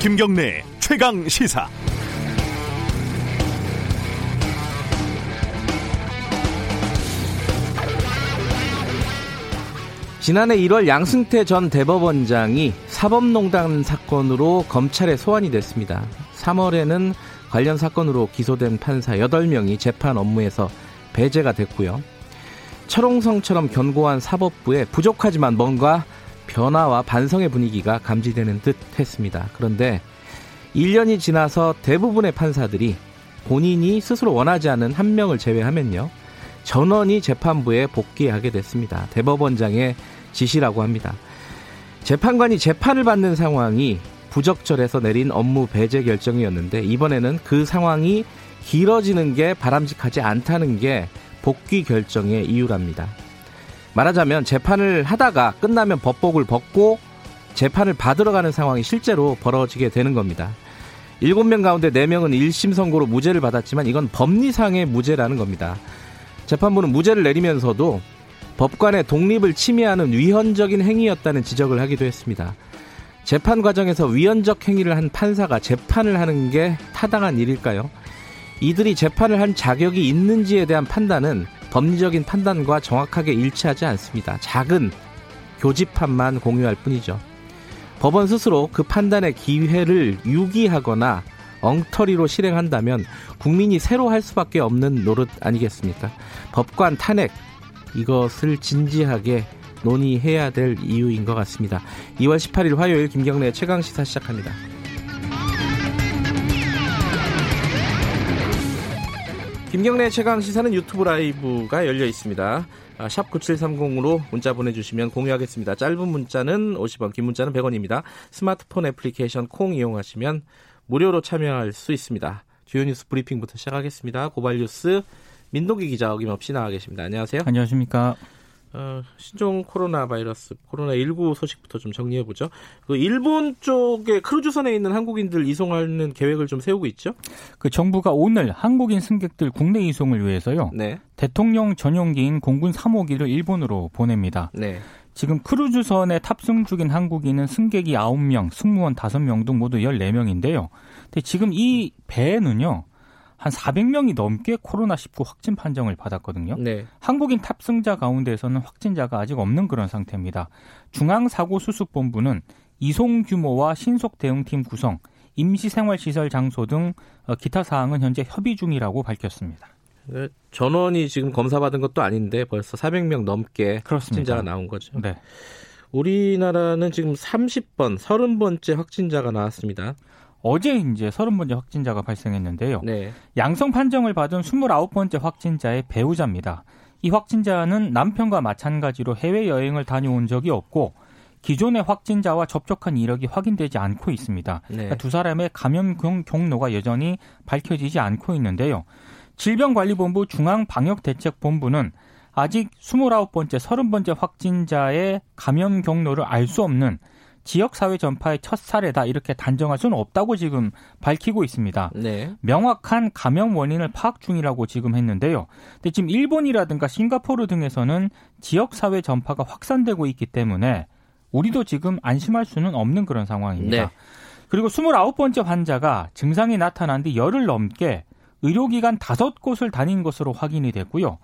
김경래 최강 시사. 지난해 1월 양승태 전 대법원장이 사법농단 사건으로 검찰에 소환이 됐습니다. 3월에는 관련 사건으로 기소된 판사 8명이 재판 업무에서 배제가 됐고요. 철옹성처럼 견고한 사법부에 부족하지만 뭔가 변화와 반성의 분위기가 감지되는 듯 했습니다. 그런데 1년이 지나서 대부분의 판사들이 본인이 스스로 원하지 않은 한 명을 제외하면요. 전원이 재판부에 복귀하게 됐습니다. 대법원장의 지시라고 합니다. 재판관이 재판을 받는 상황이 부적절해서 내린 업무 배제 결정이었는데 이번에는 그 상황이 길어지는 게 바람직하지 않다는 게 복귀 결정의 이유랍니다. 말하자면 재판을 하다가 끝나면 법복을 벗고 재판을 받으러 가는 상황이 실제로 벌어지게 되는 겁니다. 7명 가운데 4명은 1심 선고로 무죄를 받았지만 이건 법리상의 무죄라는 겁니다. 재판부는 무죄를 내리면서도 법관의 독립을 침해하는 위헌적인 행위였다는 지적을 하기도 했습니다. 재판 과정에서 위헌적 행위를 한 판사가 재판을 하는 게 타당한 일일까요? 이들이 재판을 한 자격이 있는지에 대한 판단은 법리적인 판단과 정확하게 일치하지 않습니다. 작은 교집합만 공유할 뿐이죠. 법원 스스로 그 판단의 기회를 유기하거나 엉터리로 실행한다면 국민이 새로 할 수밖에 없는 노릇 아니겠습니까? 법관 탄핵 이것을 진지하게 논의해야 될 이유인 것 같습니다. 2월 18일 화요일 김경래 최강 시사 시작합니다. 김경래 최강 시사는 유튜브 라이브가 열려 있습니다. 아, 샵 9730으로 문자 보내주시면 공유하겠습니다. 짧은 문자는 50원, 긴 문자는 100원입니다. 스마트폰 애플리케이션 콩 이용하시면 무료로 참여할 수 있습니다. 주요 뉴스 브리핑부터 시작하겠습니다. 고발 뉴스 민동기 기자 어김없이 나와 계십니다. 안녕하세요. 안녕하십니까. 어, 신종 코로나 바이러스 코로나 19 소식부터 좀 정리해 보죠. 그 일본 쪽에 크루즈선에 있는 한국인들 이송하는 계획을 좀 세우고 있죠. 그 정부가 오늘 한국인 승객들 국내 이송을 위해서요. 네. 대통령 전용기인 공군 3호기를 일본으로 보냅니다. 네. 지금 크루즈선에 탑승 중인 한국인은 승객이 9명, 승무원 5명 등 모두 14명인데요. 근데 지금 이 배에는요. 한 400명이 넘게 코로나19 확진 판정을 받았거든요. 네. 한국인 탑승자 가운데에서는 확진자가 아직 없는 그런 상태입니다. 중앙사고수습본부는 이송 규모와 신속 대응팀 구성, 임시생활시설 장소 등 어, 기타 사항은 현재 협의 중이라고 밝혔습니다. 네, 전원이 지금 검사받은 것도 아닌데 벌써 400명 넘게 그렇습니다. 확진자가 나온 거죠. 네. 우리나라는 지금 30번, 30번째 확진자가 나왔습니다. 어제 이제 30번째 확진자가 발생했는데요. 네. 양성 판정을 받은 29번째 확진자의 배우자입니다. 이 확진자는 남편과 마찬가지로 해외 여행을 다녀온 적이 없고 기존의 확진자와 접촉한 이력이 확인되지 않고 있습니다. 네. 그러니까 두 사람의 감염 경로가 여전히 밝혀지지 않고 있는데요. 질병관리본부 중앙방역대책본부는 아직 29번째, 30번째 확진자의 감염 경로를 알 수 없는 지역사회 전파의 첫 사례다 이렇게 단정할 수는 없다고 지금 밝히고 있습니다. 네. 명확한 감염 원인을 파악 중이라고 지금 했는데요. 근데 지금 일본이라든가 싱가포르 등에서는 지역사회 전파가 확산되고 있기 때문에 우리도 지금 안심할 수는 없는 그런 상황입니다. 네. 그리고 29번째 환자가 증상이 나타난 뒤 열흘 넘게 의료기관 다섯 곳을 다닌 것으로 확인이 됐고요.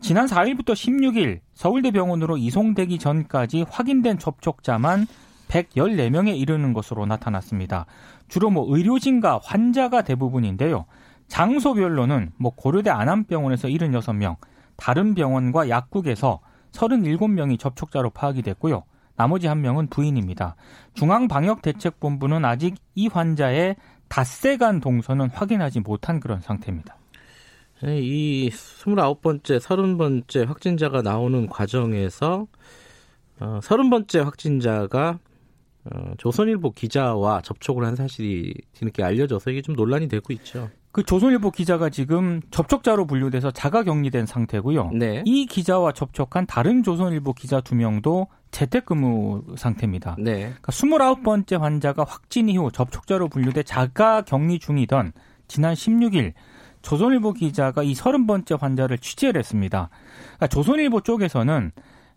지난 4일부터 16일 서울대병원으로 이송되기 전까지 확인된 접촉자만 114명에 이르는 것으로 나타났습니다. 주로 뭐 의료진과 환자가 대부분인데요. 장소별로는 뭐 고려대 안암병원에서 76명, 다른 병원과 약국에서 37명이 접촉자로 파악이 됐고요. 나머지 한 명은 부인입니다. 중앙방역대책본부는 아직 이 환자의 닷새간 동선은 확인하지 못한 그런 상태입니다. 네, 이 29번째, 30번째 확진자가 나오는 과정에서 어, 30번째 확진자가 어, 조선일보 기자와 접촉을 한 사실이 뒤늦게 알려져서 이게 좀 논란이 되고 있죠. 그 조선일보 기자가 지금 접촉자로 분류돼서 자가 격리된 상태고요. 네. 이 기자와 접촉한 다른 조선일보 기자 두 명도 재택근무 상태입니다. 네. 그러니까 29번째 환자가 확진 이후 접촉자로 분류돼 자가 격리 중이던 지난 16일 조선일보 기자가 이 30번째 환자를 취재를 했습니다. 그러니까 조선일보 쪽에서는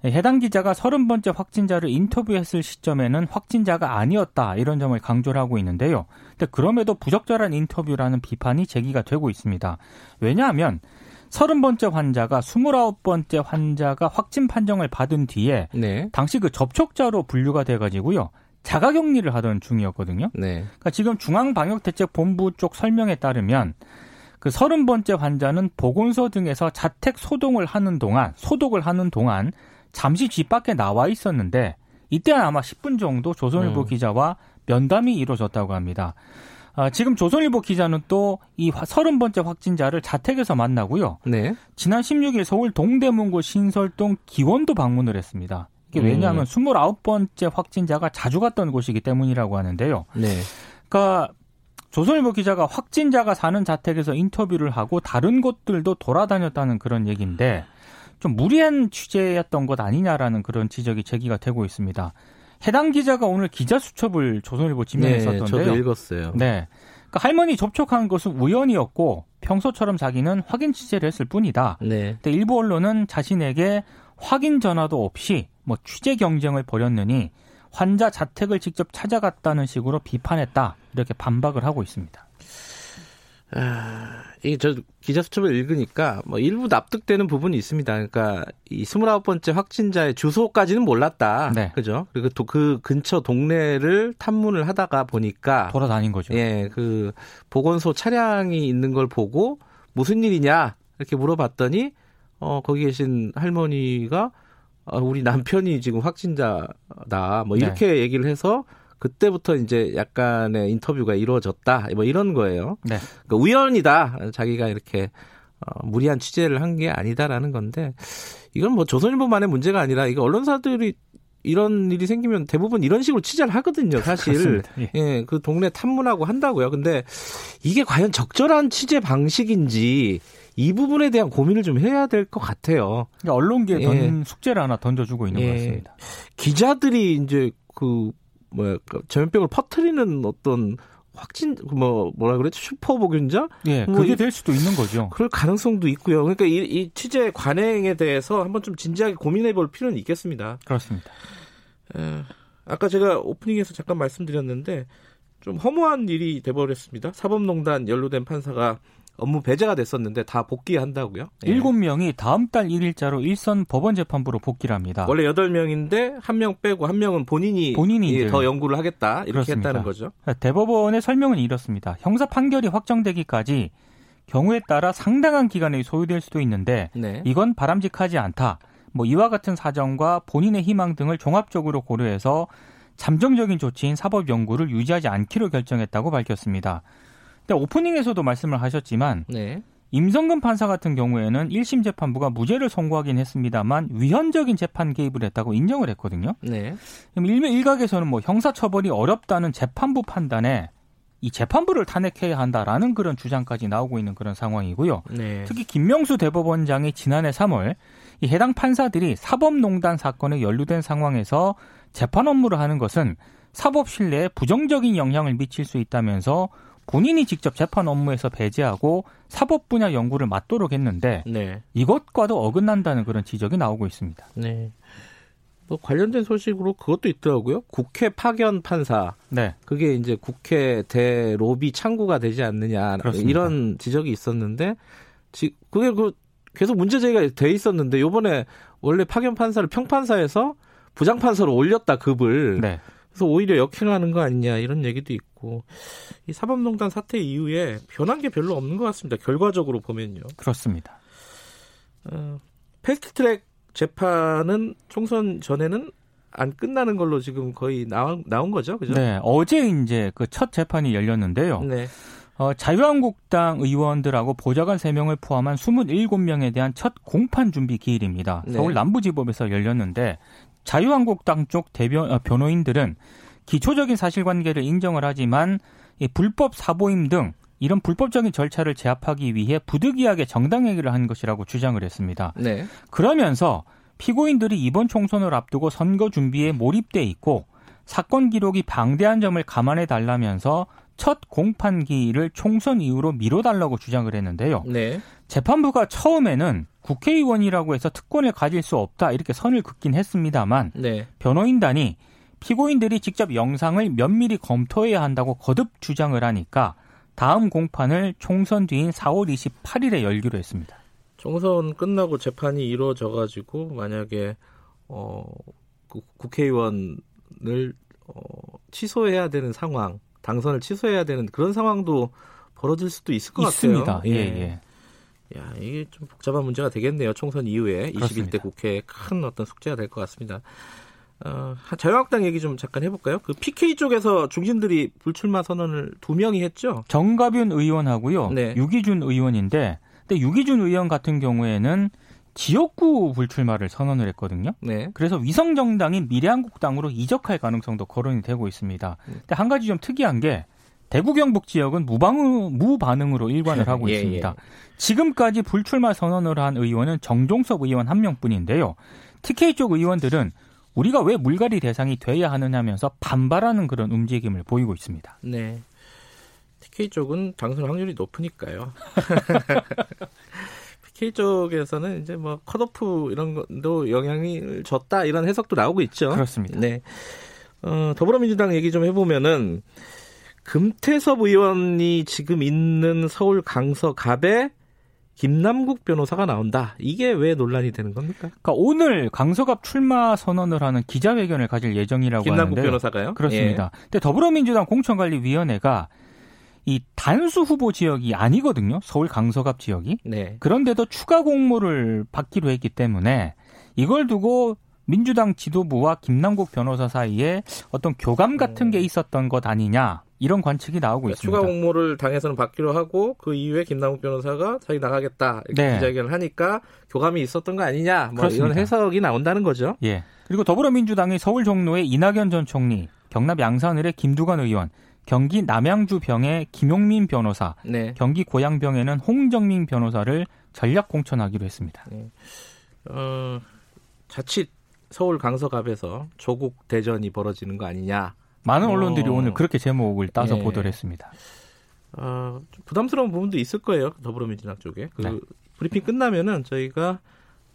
해당 기자가 30번째 확진자를 인터뷰했을 시점에는 확진자가 아니었다 이런 점을 강조를 하고 있는데요. 근데 그럼에도 부적절한 인터뷰라는 비판이 제기가 되고 있습니다. 왜냐하면 30번째 환자가 29번째 환자가 확진 판정을 받은 뒤에 네. 당시 그 접촉자로 분류가 돼 가지고요. 자가 격리를 하던 중이었거든요. 네. 그러니까 지금 중앙방역대책본부 쪽 설명에 따르면 그 서른 번째 환자는 보건소 등에서 자택 소동을 하는 동안 소독을 하는 동안 잠시 집 밖에 나와 있었는데 이때는 아마 10분 정도 조선일보 음. 기자와 면담이 이루어졌다고 합니다. 아, 지금 조선일보 기자는 또이 서른 번째 확진자를 자택에서 만나고요. 네. 지난 16일 서울 동대문구 신설동 기원도 방문을 했습니다. 이게 왜냐하면 음. 29번째 확진자가 자주 갔던 곳이기 때문이라고 하는데요. 네. 그러니까 조선일보 기자가 확진자가 사는 자택에서 인터뷰를 하고 다른 곳들도 돌아다녔다는 그런 얘기인데 좀 무리한 취재였던 것 아니냐라는 그런 지적이 제기가 되고 있습니다. 해당 기자가 오늘 기자 수첩을 조선일보 지명했었던데요. 네, 저도 읽었어요. 네. 그러니까 할머니 접촉한 것은 우연이었고 평소처럼 자기는 확인 취재를 했을 뿐이다. 네. 근데 일부 언론은 자신에게 확인 전화도 없이 뭐 취재 경쟁을 벌였느니 환자 자택을 직접 찾아갔다는 식으로 비판했다. 이렇게 반박을 하고 있습니다. 아, 이저 기자 수첩을 읽으니까 뭐 일부 납득되는 부분이 있습니다. 그러니까 이 29번째 확진자의 주소까지는 몰랐다. 네. 그죠? 그리고 또 그 근처 동네를 탐문을 하다가 보니까 돌아다닌 거죠. 예, 그 보건소 차량이 있는 걸 보고 무슨 일이냐 이렇게 물어봤더니 어 거기 계신 할머니가 어, 우리 남편이 지금 확진자다. 뭐 이렇게 네. 얘기를 해서 그때부터 이제 약간의 인터뷰가 이루어졌다. 뭐 이런 거예요. 네. 그러니까 우연이다. 자기가 이렇게 어, 무리한 취재를 한 게 아니다라는 건데 이건 뭐 조선일보만의 문제가 아니라 이거 언론사들이 이런 일이 생기면 대부분 이런 식으로 취재를 하거든요, 사실. 예. 예, 그 동네 탐문하고 한다고요. 근데 이게 과연 적절한 취재 방식인지 이 부분에 대한 고민을 좀 해야 될 것 같아요. 그러니까 언론계에 예. 숙제를 하나 던져주고 있는 예. 것 같습니다. 기자들이 이제 그 뭐야 그 전염병을 퍼뜨리는 어떤 확진 뭐 뭐라 그랬죠 슈퍼 보균자? 예, 뭐 그게 될 수도 있는 거죠. 그럴 가능성도 있고요. 그러니까 이, 이 취재 관행에 대해서 한번 좀 진지하게 고민해 볼 필요는 있겠습니다. 그렇습니다. 에, 아까 제가 오프닝에서 잠깐 말씀드렸는데 좀 허무한 일이 돼버렸습니다. 사법농단 연루된 판사가 업무 배제가 됐었는데 다 복귀한다고요? 예. 7명이 다음 달 1일자로 일선 법원 재판부로 복귀를 합니다. 원래 8명인데 한 명 빼고 한 명은 본인이, 본인이 더 연구를 하겠다 이렇게 그렇습니다. 했다는 거죠. 대법원의 설명은 이렇습니다. 형사 판결이 확정되기까지 경우에 따라 상당한 기간이 소요될 수도 있는데 네. 이건 바람직하지 않다. 뭐 이와 같은 사정과 본인의 희망 등을 종합적으로 고려해서 잠정적인 조치인 사법 연구를 유지하지 않기로 결정했다고 밝혔습니다. 근데 오프닝에서도 말씀을 하셨지만 네. 임성근 판사 같은 경우에는 1심 재판부가 무죄를 선고하긴 했습니다만 위헌적인 재판 개입을 했다고 인정을 했거든요. 네. 그럼 일명 일각에서는 뭐 형사 처벌이 어렵다는 재판부 판단에 이 재판부를 탄핵해야 한다라는 그런 주장까지 나오고 있는 그런 상황이고요. 네. 특히 김명수 대법원장이 지난해 3월 이 해당 판사들이 사법농단 사건에 연루된 상황에서 재판 업무를 하는 것은 사법 신뢰에 부정적인 영향을 미칠 수 있다면서 본인이 직접 재판 업무에서 배제하고 사법 분야 연구를 맡도록 했는데 네. 이것과도 어긋난다는 그런 지적이 나오고 있습니다. 네. 뭐 관련된 소식으로 그것도 있더라고요. 국회 파견 판사. 네. 그게 이제 국회 대 로비 창구가 되지 않느냐 그렇습니다. 이런 지적이 있었는데 지, 그게 그 계속 문제 제기가 돼 있었는데 요번에 원래 파견 판사를 평판사에서 부장 판사로 올렸다 급을. 네. 그래서 오히려 역행하는 거 아니냐 이런 얘기도 있고 이 사법농단 사태 이후에 변한 게 별로 없는 것 같습니다. 결과적으로 보면요. 그렇습니다. 어, 패스트트랙 재판은 총선 전에는 안 끝나는 걸로 지금 거의 나온, 나온 거죠, 그죠? 네, 어제 이제 그 첫 재판이 열렸는데요. 네. 어, 자유한국당 의원들하고 보좌관 3명을 포함한 27명에 대한 첫 공판 준비 기일입니다. 네. 서울 남부지법에서 열렸는데 자유한국당 쪽 대변 어, 변호인들은 기초적인 사실관계를 인정을 하지만 이 불법 사보임 등 이런 불법적인 절차를 제압하기 위해 부득이하게 정당 행위를 한 것이라고 주장을 했습니다. 네. 그러면서 피고인들이 이번 총선을 앞두고 선거 준비에 몰입돼 있고 사건 기록이 방대한 점을 감안해 달라면서 첫 공판기일을 총선 이후로 미뤄달라고 주장을 했는데요. 네. 재판부가 처음에는 국회의원이라고 해서 특권을 가질 수 없다 이렇게 선을 긋긴 했습니다만 네. 변호인단이 피고인들이 직접 영상을 면밀히 검토해야 한다고 거듭 주장을 하니까 다음 공판을 총선 뒤인 4월 28일에 열기로 했습니다. 총선 끝나고 재판이 이루어져 가지고 만약에 어 국회의원을 어, 취소해야 되는 상황, 당선을 취소해야 되는 그런 상황도 벌어질 수도 있을 것 있습니다. 같아요. 예, 예. 야, 이게 좀 복잡한 문제가 되겠네요. 총선 이후에 그렇습니다. 21대 국회에 큰 어떤 숙제가 될 것 같습니다. 어, 자유한국당 얘기 좀 잠깐 해볼까요? 그 PK 쪽에서 중진들이 불출마 선언을 두 명이 했죠. 정가윤 의원하고요, 네. 유기준 의원인데, 근데 유기준 의원 같은 경우에는 지역구 불출마를 선언을 했거든요. 네. 그래서 위성 정당인 미래한국당으로 이적할 가능성도 거론이 되고 있습니다. 근데 한 가지 좀 특이한 게 대구 경북 지역은 무방응, 무반응으로 일관을 하고 예, 있습니다. 예. 지금까지 불출마 선언을 한 의원은 정종섭 의원 한 명뿐인데요. TK 쪽 의원들은 우리가 왜 물갈이 대상이 돼야 하느냐면서 반발하는 그런 움직임을 보이고 있습니다. 네. TK 쪽은 당선 확률이 높으니까요. PK 쪽에서는 이제 뭐 컷오프 이런 것도 영향을 줬다 이런 해석도 나오고 있죠. 그렇습니다. 네. 어, 더불어민주당 얘기 좀 해보면은 금태섭 의원이 지금 있는 서울 강서갑에 김남국 변호사가 나온다. 이게 왜 논란이 되는 겁니까? 그러니까 오늘 강서갑 출마 선언을 하는 기자회견을 가질 예정이라고 김남국 하는데 변호사가요? 그렇습니다. 예. 근데 더불어민주당 공천관리위원회가 이 단수 후보 지역이 아니거든요. 서울 강서갑 지역이. 네. 그런데도 추가 공모를 받기로 했기 때문에 이걸 두고 민주당 지도부와 김남국 변호사 사이에 어떤 교감 같은 게 음. 있었던 것 아니냐 이런 관측이 나오고 그러니까 있습니다. 추가 공모를 당에서는 받기로 하고 그 이후에 김남욱 변호사가 자기 나가겠다 이렇게 네. 기자회견을 하니까 교감이 있었던 거 아니냐 뭐 이런 해석이 나온다는 거죠. 예. 그리고 더불어민주당이 서울 종로의 이낙연 전 총리, 경남 양산을의 김두관 의원, 경기 남양주병의 김용민 변호사, 네. 경기 고양병에는 홍정민 변호사를 전략 공천하기로 했습니다. 네. 어, 자칫 서울 강서갑에서 조국 대전이 벌어지는 거 아니냐 많은 어. 언론들이 어. 오늘 그렇게 제목을 따서 예. 보도를 했습니다. 어, 부담스러운 부분도 있을 거예요. 더불어민주당 쪽에. 그 네. 브리핑 끝나면은 저희가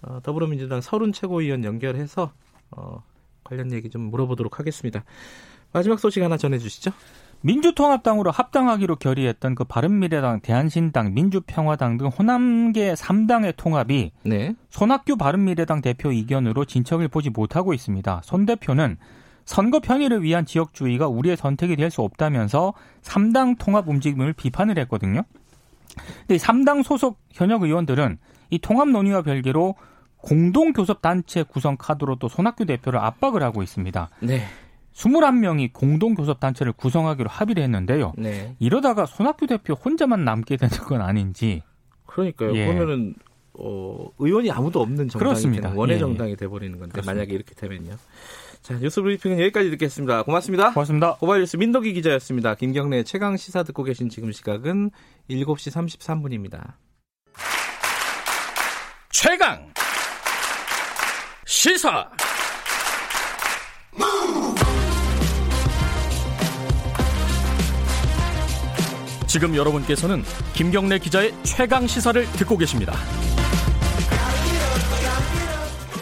어, 더불어민주당 서른 최고위원 연결해서 어, 관련 얘기 좀 물어보도록 하겠습니다. 마지막 소식 하나 전해주시죠. 민주통합당으로 합당하기로 결의했던 그 바른미래당, 대한신당, 민주평화당 등 호남계 3당의 통합이 네. 손학규 바른미래당 대표 이견으로 진척을 보지 못하고 있습니다. 손 대표는 선거 편의를 위한 지역주의가 우리의 선택이 될 수 없다면서 3당 통합 움직임을 비판을 했거든요. 근데 3당 소속 현역 의원들은 이 통합 논의와 별개로 공동교섭단체 구성 카드로 또 손학규 대표를 압박을 하고 있습니다. 네. 21명이 공동교섭단체를 구성하기로 합의를 했는데요. 네. 이러다가 손학규 대표 혼자만 남게 되는 건 아닌지. 그러니까요. 예. 그러면은 어, 의원이 아무도 없는 정당이 되는 원외 예. 정당이 돼버리는 건데 그렇습니다. 만약에 이렇게 되면요. 자, 뉴스 브리핑은 여기까지 듣겠습니다. 고맙습니다. 고맙습니다. 고발 뉴스 민덕기 기자였습니다. 김경래 최강 시사 듣고 계신 지금 시각은 7시 33분입니다. 최강 시사 지금 여러분께서는 김경래 기자의 최강 시사를 듣고 계십니다.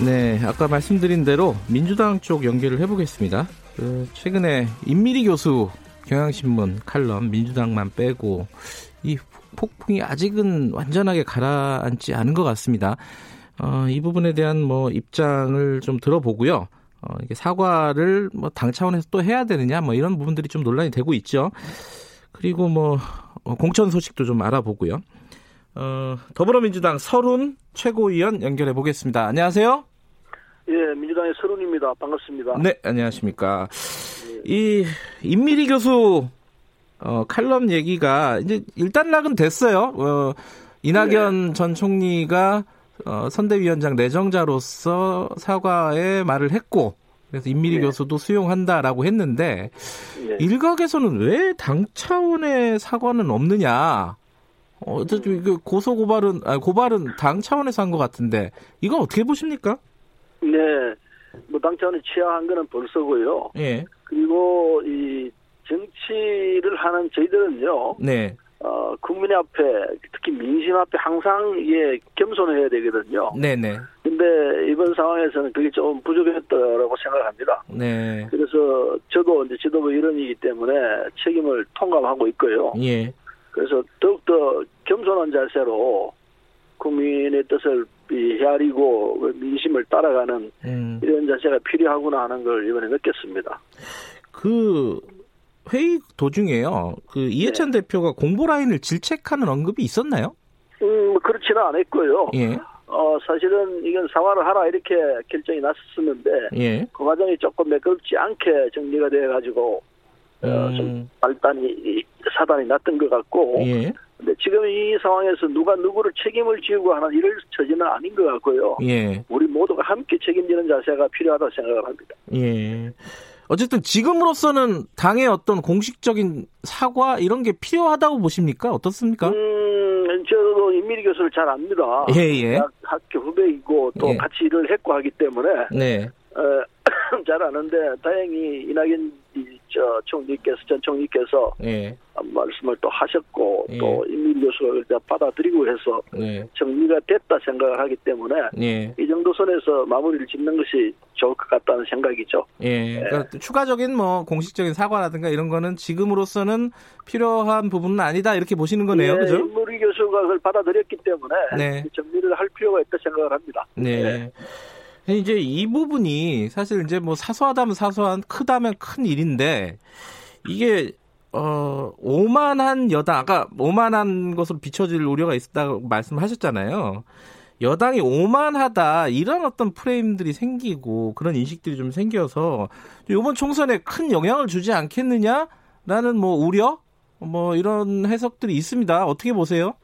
네, 아까 말씀드린 대로 민주당 쪽 연결을 해보겠습니다. 그 최근에 임미리 교수 경향신문 칼럼 민주당만 빼고 이 폭풍이 아직은 완전하게 가라앉지 않은 것 같습니다. 어, 이 부분에 대한 뭐 입장을 좀 들어보고요. 어, 이게 사과를 뭐 당 차원에서 또 해야 되느냐 뭐 이런 부분들이 좀 논란이 되고 있죠. 그리고 뭐 어, 공천 소식도 좀 알아보고요. 어, 더불어민주당 서른 최고위원 연결해 보겠습니다. 안녕하세요. 예, 민주당의 서른입니다. 반갑습니다. 네, 안녕하십니까. 예. 이 임미리 교수 어, 칼럼 얘기가 이제 일단락은 됐어요. 어, 이낙연 네. 전 총리가 어, 선대위원장 내정자로서 사과의 말을 했고 그래서 임미리 네. 교수도 수용한다라고 했는데 네. 일각에서는 왜 당 차원의 사과는 없느냐? 어, 그 고소 고발은 아 고발은 당 차원에서 한 것 같은데 이건 어떻게 보십니까? 네, 뭐 당 차원에 취하한 거는 벌써고요. 예. 그리고 이 정치를 하는 저희들은요. 네. 어, 국민 앞에 특히 민심 앞에 항상 예 겸손해야 되거든요. 네네. 근데 이번 상황에서는 그게 좀 부족했다라고 생각합니다. 네. 그래서 저도 이제 지도부 일원이기 때문에 책임을 통감하고 있고요. 예. 그래서 더욱더 겸손한 자세로 국민의 뜻을 헤아리고 민심을 따라가는 음. 이런 자세가 필요하구나 하는 걸 이번에 느꼈습니다. 그 회의 도중에요. 그 이해찬 네. 대표가 공보 라인을 질책하는 언급이 있었나요? 음, 그렇지는 않았고요. 예. 어, 사실은 이건 사과를 하라 이렇게 결정이 났었는데 예. 그 과정이 조금 매끄럽지 않게 정리가 돼 가지고 어, 음. 어, 좀 발단이 사단이 났던 것 같고 예. 근데 지금 이 상황에서 누가 누구를 책임을 지우고 하는 이럴 처지는 아닌 것 같고요. 예. 우리 모두가 함께 책임지는 자세가 필요하다고 생각을 합니다. 예. 어쨌든 지금으로서는 당의 어떤 공식적인 사과 이런 게 필요하다고 보십니까? 어떻습니까? 음, 저도 임미리 교수를 잘 압니다. 예, 예. 학교 후배이고 또 예. 같이 일을 했고 하기 때문에 네. 어, 잘 아는데 다행히 이낙연 저 총리께서 전 총리께서 예. 말씀을 또 하셨고 예. 또 임민 교수가 받아들이고 해서 예. 정리가 됐다 생각을 하기 때문에 예. 이 정도 선에서 마무리를 짓는 것이 좋을 것 같다는 생각이죠. 예. 그러니까 추가적인 뭐 공식적인 사과라든가 이런 거는 지금으로서는 필요한 부분은 아니다 이렇게 보시는 거네요, 예, 그죠? 임무리 교수가 그걸 받아들였기 때문에 네. 정리를 할 필요가 있다 생각을 합니다. 네. 네. 이제 이 부분이 사실 이제 뭐 사소하다면 사소한 크다면 큰 일인데 이게 어 오만한 여당 아까 오만한 것으로 비춰질 우려가 있었다고 말씀하셨잖아요. 여당이 오만하다 이런 어떤 프레임들이 생기고 그런 인식들이 좀 생겨서 이번 총선에 큰 영향을 주지 않겠느냐라는 뭐 우려 뭐 이런 해석들이 있습니다. 어떻게 보세요?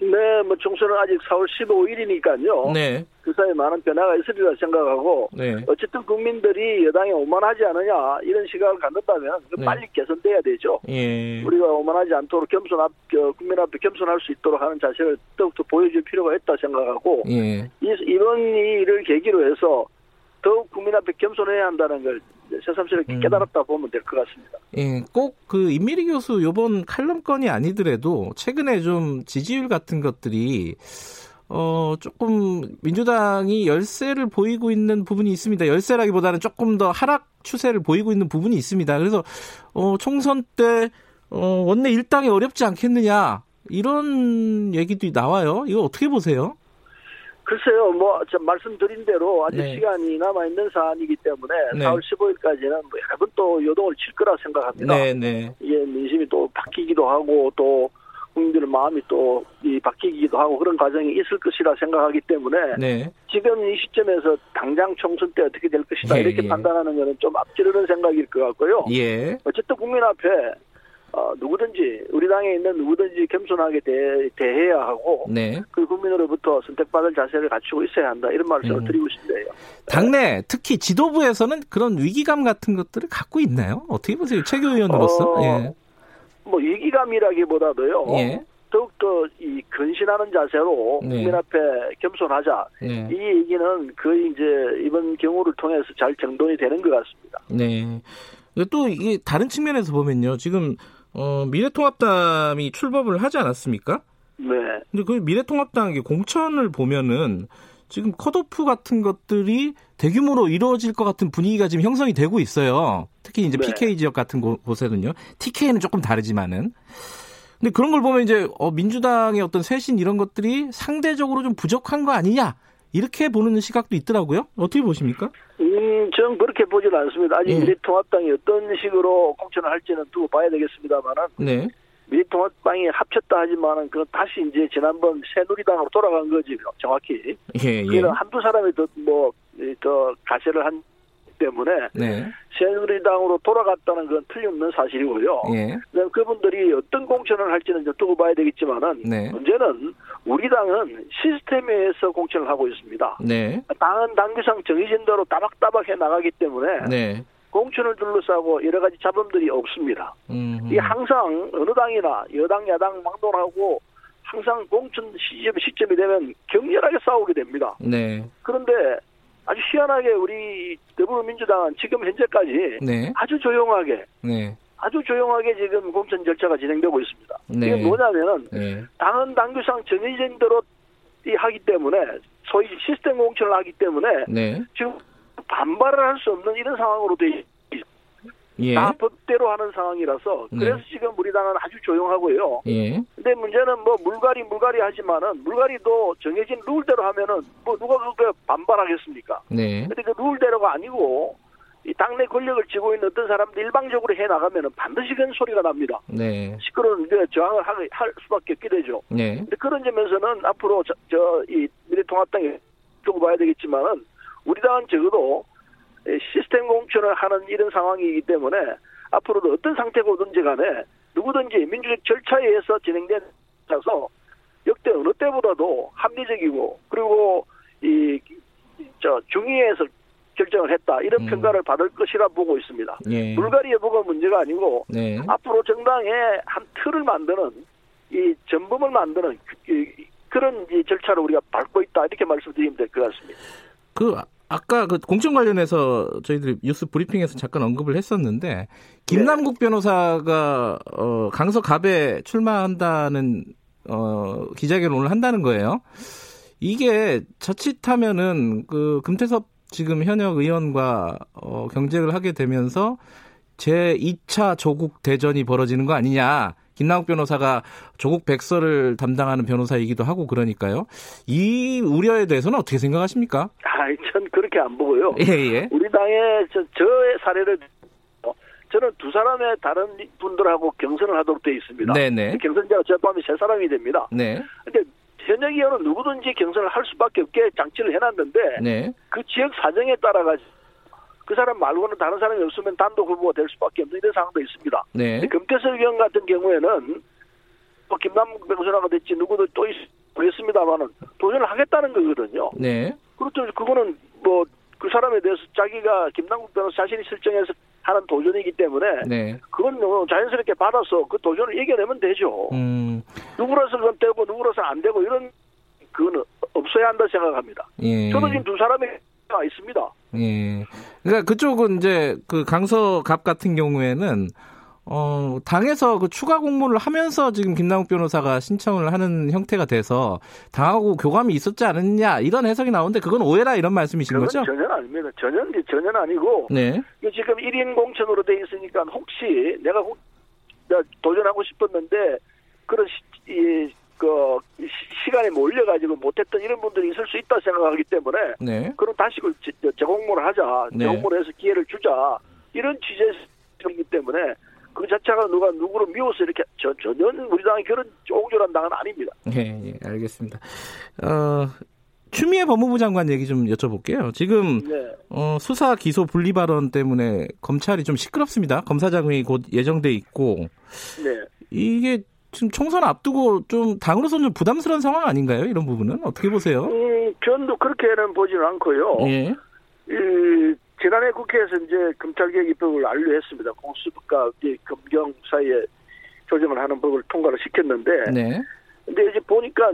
네, 뭐 총선은 아직 4월 15일이니까요. 네. 그 사이에 많은 변화가 있으리라 생각하고 네. 어쨌든 국민들이 여당이 오만하지 않느냐 이런 시각을 갖는다면 네. 빨리 개선돼야 되죠. 예. 우리가 오만하지 않도록 겸손 앞 국민 앞에 겸손할 수 있도록 하는 자세를 더욱더 보여줄 필요가 있다 생각하고 예. 이번 일을 계기로 해서 더욱 국민 앞에 겸손해야 한다는 걸 새삼스럽게 음. 깨달았다 보면 될 것 같습니다. 예, 꼭 그 임미리 교수 요번 칼럼 건이 아니더라도 최근에 좀 지지율 같은 것들이 어 조금 민주당이 열세를 보이고 있는 부분이 있습니다. 열세라기보다는 조금 더 하락 추세를 보이고 있는 부분이 있습니다. 그래서 어 총선 때 어, 원내 일당이 어렵지 않겠느냐 이런 얘기도 나와요. 이거 어떻게 보세요? 글쎄요, 뭐, 저 말씀드린 대로 아직 네. 시간이 남아있는 사안이기 때문에 네. 4월 15일까지는 뭐 여러 또 요동을 칠 거라 생각합니다. 네, 네. 이게 민심이 또 바뀌기도 하고 또 국민들의 마음이 또 이 바뀌기도 하고 그런 과정이 있을 것이라 생각하기 때문에 네. 지금 이 시점에서 당장 총선 때 어떻게 될 것이다 예, 이렇게 예. 판단하는 것은 좀 앞지르는 생각일 것 같고요. 예. 어쨌든 국민 앞에 어, 누구든지 우리 당에 있는 누구든지 겸손하게 대, 대해야 하고 네. 그 국민으로부터 선택받을 자세를 갖추고 있어야 한다 이런 말씀을 음. 드리고 싶네요. 당내 특히 지도부에서는 그런 위기감 같은 것들을 갖고 있나요? 어떻게 보세요, 최교 의원으로서? 어, 예. 뭐 위기감이라기보다도요. 예. 더욱더 이 근신하는 자세로 네. 국민 앞에 겸손하자. 네. 이 얘기는 거의 이제 이번 경우를 통해서 잘 정돈이 되는 것 같습니다. 네. 또 이게 다른 측면에서 보면요. 지금 어, 미래통합당이 출범을 하지 않았습니까? 네. 근데 그 미래통합당의 공천을 보면은 지금 컷오프 같은 것들이 대규모로 이루어질 것 같은 분위기가 지금 형성이 되고 있어요. 특히 이제 네. PK 지역 같은 곳에는요. TK는 조금 다르지만은. 근데 그런 걸 보면 이제 어, 민주당의 어떤 쇄신 이런 것들이 상대적으로 좀 부족한 거 아니냐 이렇게 보는 시각도 있더라고요. 어떻게 보십니까? 음, 저는 그렇게 보지는 않습니다. 아직 예. 미래통합당이 어떤 식으로 공천을 할지는 두고 봐야 되겠습니다만은 네. 미래통합당이 합쳤다 하지만은 그 다시 이제 지난번 새누리당으로 돌아간 거지 정확히. 예, 예. 그는 한두 사람이 더뭐더 가세를 한 때문에 네. 새누리당으로 돌아갔다는 건 틀림없는 사실이고요. 예. 그다음에 그분들이 어떤 공천을 할지는 이제 두고 봐야 되겠지만은 네. 문제는 우리 당은 시스템에 의해서 공천을 하고 있습니다. 네. 당은 당규상 정해진 대로 따박따박 해 나가기 때문에 네. 공천을 둘러싸고 여러 가지 잡음들이 없습니다. 음. 이게 항상 어느 당이나 여당 야당 막론하고 항상 공천 시점 시점이 되면 격렬하게 싸우게 됩니다. 네. 그런데 아주 희한하게 우리 더불어민주당은 지금 현재까지 네. 아주 조용하게 네. 아주 조용하게 지금 공천 절차가 진행되고 있습니다. 네. 이게 뭐냐면은 네. 당은 당규상 정해진 대로 하기 때문에 소위 시스템 공천을 하기 때문에 네. 지금 반발을 할 수 없는 이런 상황으로 돼 예. 다 법대로 하는 상황이라서 네. 그래서 네. 지금 우리 당은 아주 조용하고요. 예. 근데 문제는 뭐 물갈이 물갈이 하지만은 물갈이도 정해진 룰대로 하면은 뭐 누가 그거 반발하겠습니까? 네. 근데 그 룰대로가 아니고 이 당내 권력을 쥐고 있는 어떤 사람들 일방적으로 해 나가면은 반드시 그런 소리가 납니다. 네. 시끄러운 이제 저항을 할, 할 수밖에 없게 되죠. 네. 근데 그런 점에서는 앞으로 저 이 미래통합당에 두고 봐야 되겠지만은 우리 당은 적어도 시스템 공천을 하는 이런 상황이기 때문에 앞으로도 어떤 상태고든지 간에 누구든지 민주적 절차에 의해서 진행된 자서 역대 어느 때보다도 합리적이고 그리고 이 저 중의에서 결정을 했다 이런 음. 평가를 받을 것이라 보고 있습니다. 예. 불가리 여부가 문제가 아니고 네. 앞으로 정당에 한 틀을 만드는 이 전범을 만드는 그, 그런 절차를 우리가 밟고 있다 이렇게 말씀드리면 될 것 같습니다. 그 아까 그 공천 관련해서 저희들이 뉴스 브리핑에서 잠깐 언급을 했었는데 김남국 네. 변호사가 어, 강서갑에 출마한다는 어, 기자회견을 한다는 거예요. 이게 자칫하면은 그 금태섭 지금 현역 의원과 어, 경쟁을 하게 되면서 제 2차 조국 대전이 벌어지는 거 아니냐. 김남욱 변호사가 조국 백서를 담당하는 변호사이기도 하고 그러니까요. 이 우려에 대해서는 어떻게 생각하십니까? 아, 전 그렇게 안 보고요. 예, 예. 우리 당의 저, 저의 사례를 저는 두 사람의 다른 분들하고 경선을 하도록 되어 있습니다. 네네. 경선자가 저 포함해 세 사람이 됩니다. 네. 근데 현역 의원은 누구든지 경선을 할 수밖에 없게 장치를 해놨는데 네. 그 지역 사정에 따라 가 그 사람 말고는 다른 사람이 없으면 단독 후보가 될 수밖에 없는 이런 상황도 있습니다. 네. 금태섭 의원 같은 경우에는 뭐 김남국 변호사가 됐지 누구도 또 있겠습니다만은 도전을 하겠다는 거거든요. 네. 그렇죠. 그거는 뭐 그 사람에 대해서 자기가 김남국 변호사 자신이 설정해서 하는 도전이기 때문에 네. 그건 뭐 자연스럽게 받아서 그 도전을 이겨내면 되죠. 음. 누구라서 그건 되고 누구라서 안 되고 이런 그거는 없어야 한다 생각합니다. 예. 저도 지금 두 사람이 있습니다. 예. 그러니까 그쪽은 이제 그 강서갑 같은 경우에는 어, 당에서 그 추가 공모를 하면서 지금 김남욱 변호사가 신청을 하는 형태가 돼서 당하고 교감이 있었지 않느냐 이런 해석이 나오는데 그건 오해라 이런 말씀이신 거죠? 전혀 아닙니다. 전혀 전혀 아니고 네. 지금 1인 공천으로 돼 있으니까 혹시 내가 도전하고 싶었는데 그런 시, 이, 그 시간에 몰려가지고 못했던 이런 분들이 있을 수 있다 생각하기 때문에 네. 그럼 다시 그 재공모를 하자 네. 재공모를 해서 기회를 주자 이런 취재이기 때문에 그 자체가 누가 누구를 미워서 이렇게 저, 전혀 우리 당이 그런 옹졸한 당은 아닙니다. 네, 예, 알겠습니다. 어, 추미애 법무부 장관 얘기 좀 여쭤볼게요. 지금 네. 어, 수사 기소 분리 발언 때문에 검찰이 좀 시끄럽습니다. 검사장이 곧 예정돼 있고 네. 이게 지금 총선 앞두고 좀 당으로서는 좀 부담스러운 상황 아닌가요? 이런 부분은 어떻게 보세요? 음, 저도 그렇게는 보지는 않고요. 예. 이, 지난해 국회에서 이제 검찰개혁 입법을 완료했습니다. 공수법과 검경 사이에 조정을 하는 법을 통과를 시켰는데, 네. 근데 이제 보니까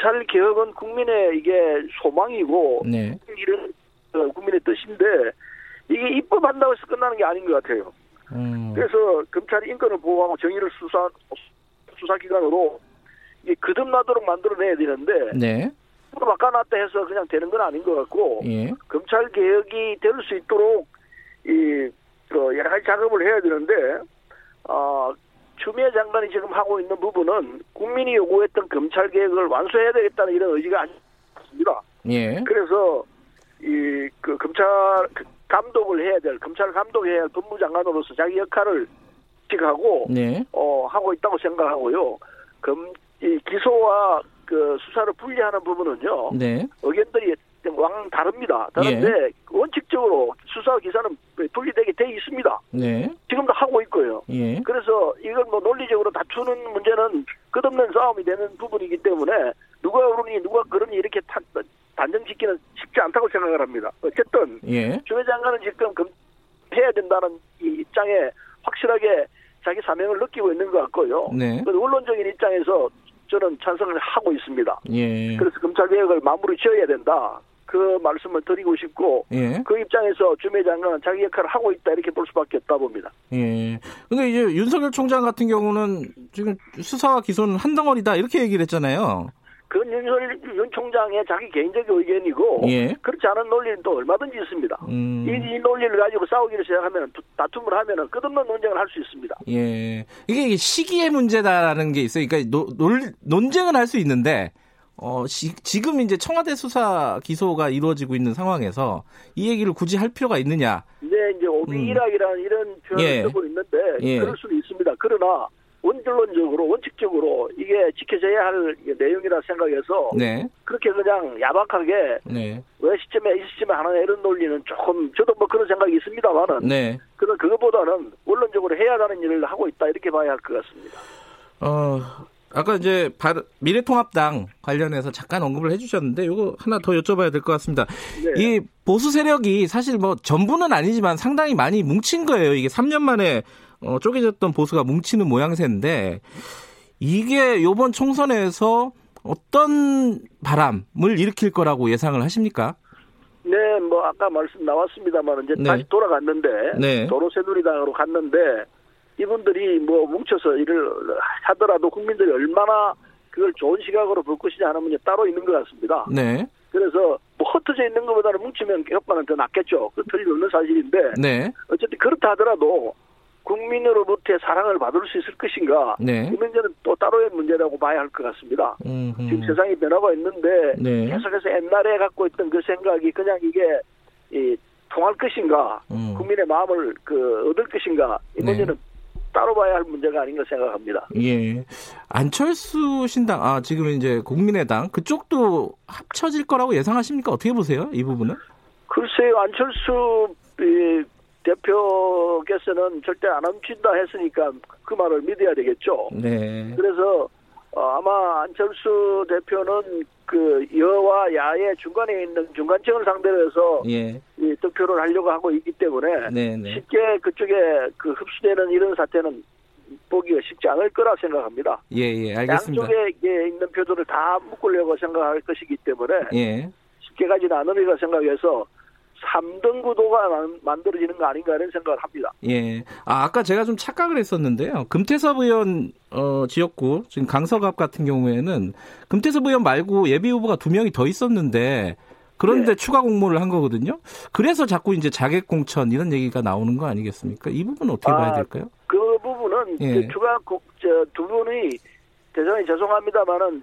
잘 개혁은 국민의 이게 소망이고 네. 이런 어, 국민의 뜻인데 이게 입법한다고 해서 끝나는 게 아닌 것 같아요. 음. 그래서 검찰이 인권을 보호하고 정의를 수사 수사기관으로 이게 거듭나도록 만들어내야 되는데 네. 바꿔놨다 해서 그냥 되는 건 아닌 것 같고 예. 검찰 개혁이 될 수 있도록 이 그 여러 가지 작업을 해야 되는데 어, 추미애 장관이 지금 하고 있는 부분은 국민이 요구했던 검찰 개혁을 완수해야 되겠다는 이런 의지가 아닙니다. 예. 그래서 이 그 검찰 감독을 해야 될 검찰 감독해야 할 법무장관으로서 자기 역할을 지하고 네. 어 하고 있다고 생각하고요. 검이 기소와 그 수사를 분리하는 부분은요. 네. 의견들이 왕 다릅니다. 다른데 예. 원칙적으로 수사 기사는 분리되게 돼 있습니다. 네. 지금도 하고 있고요. 예. 그래서 이걸 뭐 논리적으로 다투는 문제는 끝없는 싸움이 되는 부분이기 때문에 누가 그러니 누가 그러니 이렇게 타, 단정짓기는 쉽지 않다고 생각을 합니다. 어쨌든 예. 주 회 장관은 지금 금, 해야 된다는 이 입장에 확실하게 자기 사명을 느끼고 있는 것 같고요. 네. 언론적인 입장에서 저는 찬성을 하고 있습니다. 예. 그래서 검찰 개혁을 마무리 지어야 된다. 그 말씀을 드리고 싶고 예. 그 입장에서 주미 장관은 자기 역할을 하고 있다 이렇게 볼 수밖에 없다 봅니다. 예. 근데 이제 윤석열 총장 같은 경우는 지금 수사와 기소는 한 덩어리다 이렇게 얘기를 했잖아요. 그건 윤석열 윤 총장의 자기 개인적 의견이고 예. 그렇지 않은 논리는 또 얼마든지 있습니다. 음. 이, 이, 논리를 가지고 싸우기를 시작하면 다툼을 하면은 끝없는 논쟁을 할 수 있습니다. 예, 이게 시기의 문제다라는 게 있어요. 그러니까 노, 논, 논쟁은 할 수 있는데 어, 지, 지금 이제 청와대 수사 기소가 이루어지고 있는 상황에서 이 얘기를 굳이 할 필요가 있느냐? 네, 이제 오비이락이라는 음. 이런 표현을 예. 쓰고 있는데 예. 그럴 수는 있습니다. 그러나 원론적으로 원칙적으로 이게 지켜져야 할 내용이라 생각해서 네. 그렇게 그냥 야박하게 네. 왜 시점에 이 시점에 하나 이런 논리는 조금 저도 뭐 그런 생각이 있습니다만은 네. 그런 그것보다는 원론적으로 해야 하는 일을 하고 있다 이렇게 봐야 할 것 같습니다. 어 아까 이제 미래통합당 관련해서 잠깐 언급을 해주셨는데 이거 하나 더 여쭤봐야 될 것 같습니다. 네. 이 보수 세력이 사실 뭐 전부는 아니지만 상당히 많이 뭉친 거예요. 이게 3년 만에 어, 쪼개졌던 보수가 뭉치는 모양새인데 이게 이번 총선에서 어떤 바람을 일으킬 거라고 예상을 하십니까? 네, 뭐 아까 말씀 나왔습니다만 이제 네. 다시 돌아갔는데 네. 도로새누리당으로 갔는데 이분들이 뭐 뭉쳐서 일을 하더라도 국민들이 얼마나 그걸 좋은 시각으로 볼 것이냐 하는 문제 따로 있는 것 같습니다. 네. 그래서 뭐 흩어져 있는 것보다는 뭉치면 효과는 더 낫겠죠. 그 틀림없는 사실인데. 네. 어쨌든 그렇다 하더라도 국민으로부터 사랑을 받을 수 있을 것인가? 네. 이 문제는 또 따로의 문제라고 봐야 할 것 같습니다. 음흠. 지금 세상이 변화가 있는데 네. 계속해서 옛날에 갖고 있던 그 생각이 그냥 이게 이 통할 것인가? 음. 국민의 마음을 그 얻을 것인가? 이 네. 문제는 네. 따로 봐야 할 문제가 아닌가 생각합니다. 예. 안철수 신당, 아, 지금 이제 국민의당, 그쪽도 합쳐질 거라고 예상하십니까? 어떻게 보세요? 이 부분은? 글쎄요, 안철수 대표께서는 절대 안 훔친다 했으니까 그 말을 믿어야 되겠죠. 네. 그래서 어, 아마 안철수 대표는 그 여와 야의 중간에 있는 중간층을 상대로 해서 예. 이 득표를 하려고 하고 있기 때문에 네네. 네. 쉽게 그쪽에 그 흡수되는 이런 사태는 보기가 쉽지 않을 거라 생각합니다. 예, 예, 알겠습니다. 양쪽에 있는 표들을 다 묶으려고 생각할 것이기 때문에 예. 쉽게 가지는 않으리라 생각해서 3등 구도가 만들어지는 거 아닌가 이런 생각을 합니다. 예. 아, 아까 제가 좀 착각을 했었는데요. 금태섭 의원 어, 지역구 지금 강서갑 같은 경우에는 금태섭 의원 말고 예비 후보가 두 명이 더 있었는데 그런데 네. 추가 공모를 한 거거든요. 그래서 자꾸 이제 자객 공천 이런 얘기가 나오는 거 아니겠습니까? 이 부분 은 어떻게 아, 봐야 될까요? 그 부분은 예. 그 추가 저, 두 분이 대단히 죄송합니다만은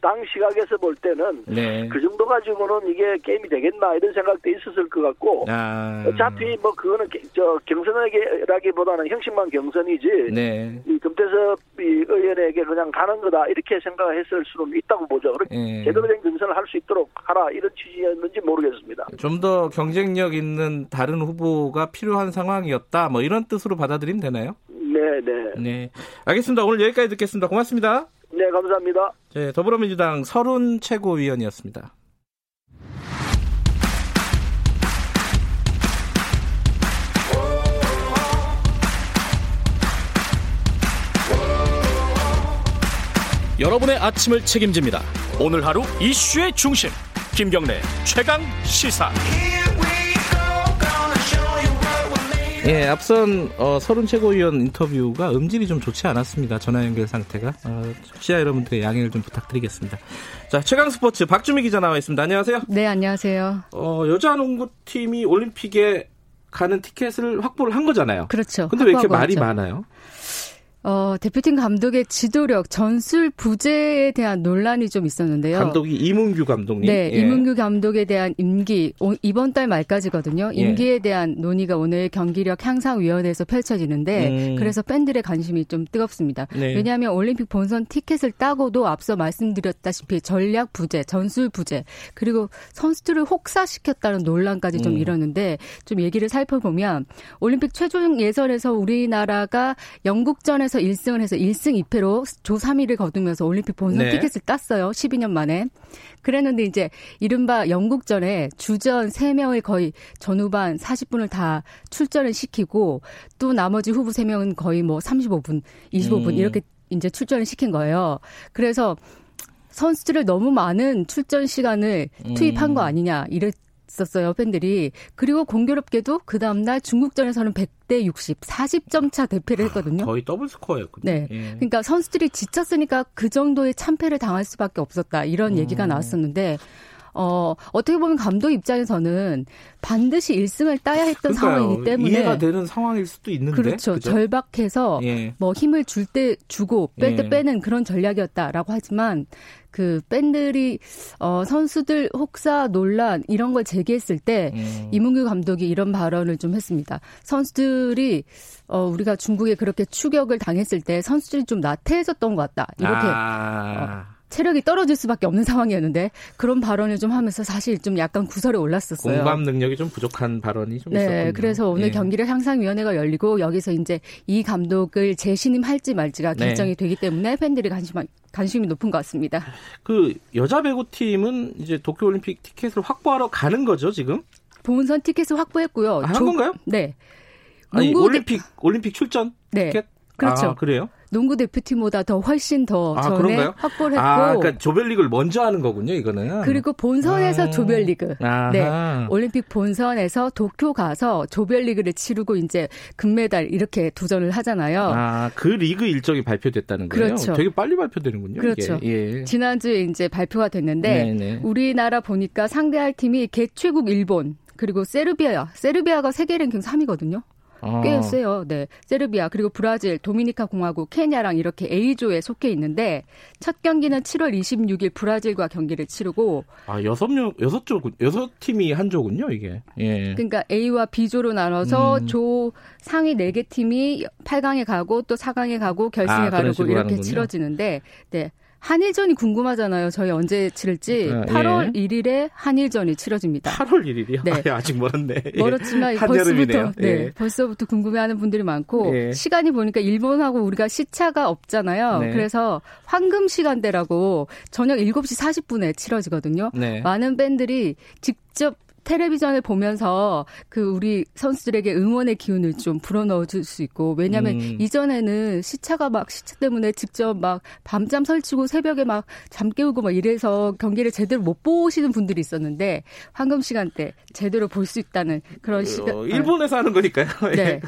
당 시각에서 볼 때는 네. 그 정도 가지고는 이게 게임이 되겠나 이런 생각도 있었을 것 같고 아. 어차피 뭐 그거는 저 경선하기보다는 형식만 경선이지 네. 이 금태섭 의원에게 그냥 가는 거다 이렇게 생각했을 수는 있다고 보죠. 네. 제대로 된 경선을 할 수 있도록 하라 이런 취지였는지 모르겠습니다. 좀 더 경쟁력 있는 다른 후보가 필요한 상황이었다 뭐 이런 뜻으로 받아들이면 되나요? 네, 네. 네. 알겠습니다. 오늘 여기까지 듣겠습니다. 고맙습니다. 네, 감사합니다. 네, 더불어민주당 서른 최고위원이었습니다. 여러분의 아침을 책임집니다. 오늘 하루 이슈의 중심 김경래 최강 시사. 예, 앞선 어, 서른 최고위원 인터뷰가 음질이 좀 좋지 않았습니다. 전화 연결 상태가. 어, 시아 여러분들의 양해를 좀 부탁드리겠습니다. 자, 최강 스포츠 박주미 기자 나와 있습니다. 안녕하세요. 네, 안녕하세요. 어, 여자 농구팀이 올림픽에 가는 티켓을 확보를 한 거잖아요. 그렇죠. 근데 왜 이렇게 말이. 많아요? 어, 대표팀 감독의 지도력, 전술 부재에 대한 논란이 좀 있었는데요. 감독이 이문규 감독님. 네, 예. 이문규 감독에 대한 임기 이번 달 말까지거든요. 예. 임기에 예. 대한 논의가 오늘 경기력 향상 위원회에서 펼쳐지는데 음. 그래서 팬들의 관심이 좀 뜨겁습니다. 네. 왜냐하면 올림픽 본선 티켓을 따고도 앞서 말씀드렸다시피 전략 부재, 전술 부재, 그리고 선수들을 혹사시켰다는 논란까지 좀 음. 일었는데 좀 얘기를 살펴보면 올림픽 최종 예선에서 우리나라가 영국전에 에서 1승을 해서 1승 2패로 조 3위를 거두면서 올림픽 본선 네. 티켓을 땄어요. 12년 만에. 그랬는데 이제 이른바 영국전에 주전 3명을 거의 전후반 40분을 다 출전을 시키고 또 나머지 후보 3명은 거의 뭐 35분, 25분 음. 이렇게 이제 출전을 시킨 거예요. 그래서 선수들을 너무 많은 출전 시간을 음. 투입한 거 아니냐 이랬 있었어요, 팬들이. 그리고 공교롭게도 그 다음날 중국전에서는 100대 60, 40점 차 대패를 했거든요. 거의 더블 스코어였군요. 네. 예. 그러니까 선수들이 지쳤으니까 그 정도의 참패를 당할 수밖에 없었다. 이런 음. 얘기가 나왔었는데 어, 어떻게 보면 감독 입장에서는 반드시 1승을 따야 했던 그러니까요. 상황이기 때문에 이해가 되는 상황일 수도 있는데 그렇죠. 그죠? 절박해서 예. 뭐 힘을 줄 때 주고 뺄때 예. 빼는 그런 전략이었다라고 하지만 그 팬들이 어 선수들 혹사 논란 이런 걸 제기했을 때 음. 이문규 감독이 이런 발언을 좀 했습니다. 선수들이 어 우리가 중국에 그렇게 추격을 당했을 때 선수들이 좀 나태해졌던 것 같다. 이렇게 아. 어, 체력이 떨어질 수밖에 없는 상황이었는데 그런 발언을 좀 하면서 사실 좀 약간 구설에 올랐었어요. 공감 능력이 좀 부족한 발언이 좀 네, 있었군요. 그래서 오늘 예. 경기를 향상위원회가 열리고 여기서 이제 이 감독을 재신임할지 말지가 네. 결정이 네. 되기 때문에 팬들이 관심 관심이 높은 것 같습니다. 그 여자 배구 팀은 이제 도쿄올림픽 티켓을 확보하러 가는 거죠 지금? 본선 티켓을 확보했고요. 아, 한 조, 건가요? 네. 아니 올림픽 대... 올림픽 출전 네. 티켓? 그렇죠. 아, 그래요? 농구 대표팀보다 더 훨씬 더 아, 전에 그런가요? 확보를 했고 아, 그러니까 조별리그를 먼저 하는 거군요, 이거는. 그리고 본선에서 아. 조별리그. 아하. 네. 올림픽 본선에서 도쿄 가서 조별리그를 치르고 이제 금메달 이렇게 도전을 하잖아요. 아, 그 리그 일정이 발표됐다는 거예요. 그렇죠. 되게 빨리 발표되는군요. 그렇죠. 예. 지난주에 이제 발표가 됐는데 네네. 우리나라 보니까 상대할 팀이 개최국 일본 그리고 세르비아. 세르비아가 세계 랭킹 3위거든요. 아. 꽤 세요. 네. 세르비아 그리고 브라질, 도미니카 공화국, 케냐랑 이렇게 A조에 속해 있는데 첫 경기는 7월 26일 브라질과 경기를 치르고 아, 여섯 명 여섯 조 여섯 팀이 한 조군요, 이게. 예. 그러니까 A와 B조로 나눠서 음. 조 상위 4개 팀이 8강에 가고 또 4강에 가고 결승에 아, 가려고 이렇게 하는군요. 치러지는데 네. 한일전이 궁금하잖아요. 저희 언제 치를지. 아, 8월 예. 1일에 한일전이 치러집니다. 8월 1일이요? 네. 아, 직 멀었네. 예. 멀었지만 벌써부터 네, 예. 벌써부터 궁금해하는 분들이 많고 예. 시간이 보니까 일본하고 우리가 시차가 없잖아요. 네. 그래서 황금 시간대라고 저녁 7시 40분에 치러지거든요. 네. 많은 밴들이 직접 텔레비전을 보면서 그 우리 선수들에게 응원의 기운을 좀 불어넣어 줄 수 있고 왜냐하면 음. 이전에는 시차가 막 시차 때문에 직접 막 밤잠 설치고 새벽에 막 잠 깨우고 막 이래서 경기를 제대로 못 보시는 분들이 있었는데 황금 시간대 제대로 볼 수 있다는 그런 시간. 어, 일본에서 하는 거니까요. 네.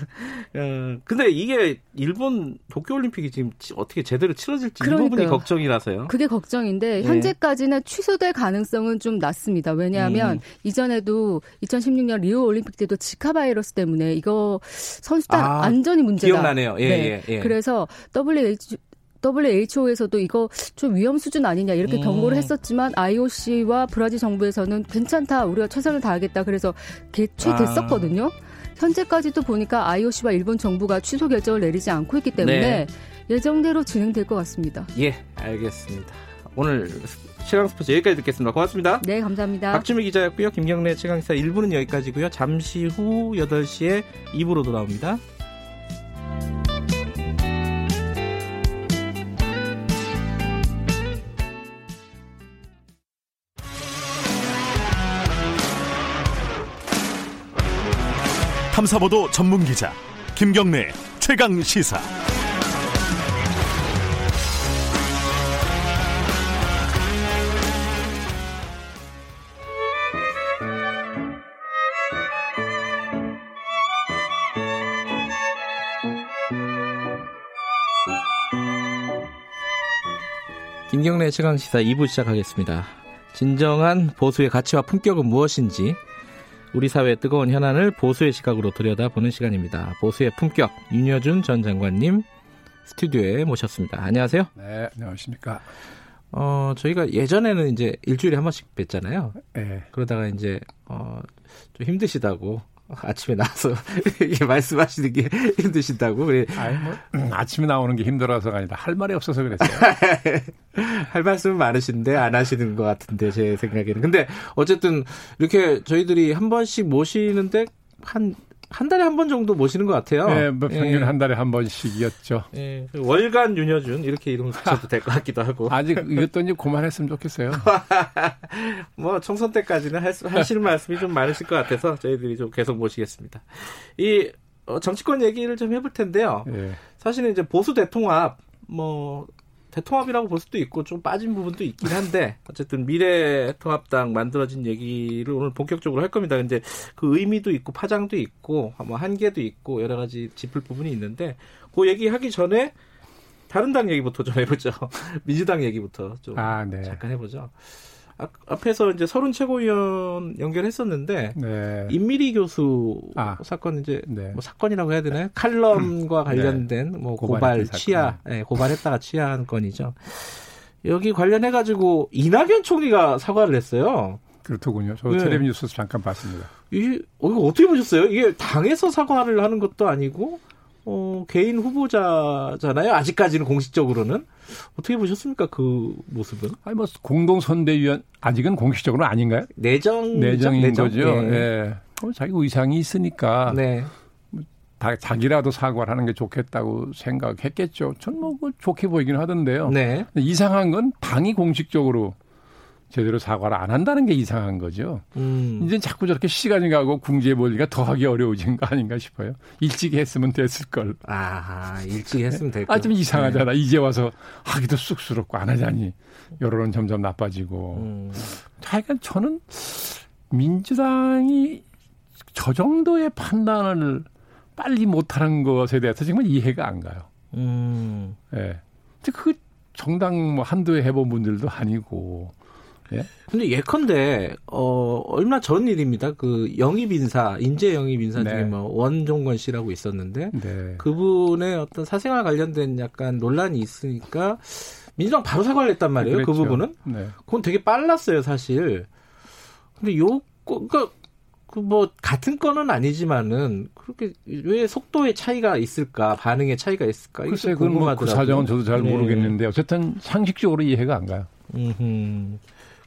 어, 근데 이게 일본 도쿄올림픽이 지금 어떻게 제대로 치러질지 그러니까요. 이 부분이 걱정이라서요. 그게 걱정인데 네. 현재까지는 취소될 가능성은 좀 낮습니다. 왜냐하면 음. 이전에도 2016년 리우 올림픽 때도 지카 바이러스 때문에 이거 선수단 아, 안전이 문제다. 기억나네요. 예, 네. 예, 예. 그래서 WHO WHO에서도 이거 좀 위험 수준 아니냐 이렇게 음. 경고를 했었지만 IOC와 브라질 정부에서는 괜찮다 우리가 최선을 다하겠다 그래서 개최됐었거든요. 아. 현재까지도 보니까 IOC와 일본 정부가 취소 결정을 내리지 않고 있기 때문에 네. 예정대로 진행될 것 같습니다. 예, 알겠습니다. 오늘 시간 스포츠 여기까지 듣겠습니다. 고맙습니다. 네, 감사합니다. 박주미 기자였고요. 김경래 최강사 1부는 여기까지고요. 잠시 후 8시에 2부로 돌아옵니다. 탐사보도 전문 기자 김경래 최강 시사. 최강 시사 2부 시작하겠습니다. 진정한 보수의 가치와 품격은 무엇인지 우리 사회의 뜨거운 현안을 보수의 시각으로 들여다보는 시간입니다. 보수의 품격 윤여준 전 장관님 스튜디오에 모셨습니다. 안녕하세요. 네, 안녕하십니까. 어, 저희가 예전에는 이제 일주일에 한 번씩 뵀잖아요. 네. 그러다가 이제 어, 좀 힘드시다고 아침에 나와서 이게 말씀하시는 게 힘드신다고 그래. 아니 뭐 음, 아침에 나오는 게 힘들어서가 아니라 할 말이 없어서 그랬어요. 할 말씀은 많으신데 안 하시는 것 같은데 제 생각에는. 근데 어쨌든 이렇게 저희들이 한 번씩 모시는데 한 한 달에 한 번 정도 모시는 것 같아요. 네, 뭐 평균 예. 한 달에 한 번씩이었죠. 예. 월간 윤여준 이렇게 이름 붙여도 될 것 같기도 하고. 아직 이것도 이제 그만했으면 좋겠어요. 뭐 총선 때까지는 할, 하시는 말씀이 좀 많으실 것 같아서 저희들이 좀 계속 모시겠습니다. 이 어, 정치권 얘기를 좀 해볼 텐데요. 예. 사실은 이제 보수 대통합 뭐 대통합이라고 볼 수도 있고 좀 빠진 부분도 있긴 한데 어쨌든 미래통합당 만들어진 얘기를 오늘 본격적으로 할 겁니다. 근데 그 의미도 있고 파장도 있고 뭐 한계도 있고 여러 가지 짚을 부분이 있는데 그 얘기하기 전에 다른 당 얘기부터 좀 해보죠. 민주당 얘기부터 좀 아, 네. 잠깐 해보죠. 아, 앞에서 이제 서른 최고위원 연결했었는데 네. 임미리 교수 아, 사건 이제 네. 뭐 사건이라고 해야 되나요? 칼럼과 음. 관련된 네. 뭐 고발 취하, 네, 고발했다가 취하한 건이죠. 여기 관련해 가지고 이낙연 총리가 사과를 했어요. 그렇더군요. 저 네. 텔레비 뉴스에서 잠깐 봤습니다. 이 어, 이거 어떻게 보셨어요? 이게 당에서 사과를 하는 것도 아니고 어, 개인 후보자잖아요. 아직까지는 공식적으로는 어떻게 보셨습니까? 그 모습은? 아니 뭐 공동 선대위원 아직은 공식적으로 아닌가요? 내정 내정인 내정? 거죠. 예. 예. 어, 자기 의상이 있으니까 네. 다 자기라도 사과를 하는 게 좋겠다고 생각했겠죠. 전뭐 좋게 보이긴 하던데요. 네. 이상한 건 당이 공식적으로 제대로 사과를 안 한다는 게 이상한 거죠. 음. 이제 자꾸 저렇게 시간이 가고 궁지에 몰리가 더하기 어려워진 거 아닌가 싶어요. 일찍 했으면 됐을 걸. 아, 일찍 했으면 될 걸. 아, 좀 이상하잖아. 네. 이제 와서 하기도 쑥스럽고 안 하자니 여론은 점점 나빠지고. 음. 하여간 저는 민주당이 저 정도의 판단을 빨리 못하는 것에 대해서 정말 이해가 안 가요. 음. 예. 네. 그 정당 뭐 한두 해 해본 분들도 아니고 예? 근데 예컨대 어 얼마 전 일입니다. 그 영입 인사, 인재 영입 인사 중에 네. 뭐 원종건 씨라고 있었는데 네. 그분의 어떤 사생활 관련된 약간 논란이 있으니까 민주당 바로 사과를 했단 말이에요. 그 그랬죠. 그 부분은. 네. 그건 되게 빨랐어요, 사실. 근데 요 그러니까 그뭐 같은 건은 아니지만은 그렇게 왜 속도의 차이가 있을까 반응의 차이가 있을까 글쎄 그건 뭐그 사정은 저도 잘 네. 모르겠는데 어쨌든 상식적으로 이해가 안 가요. 음흠.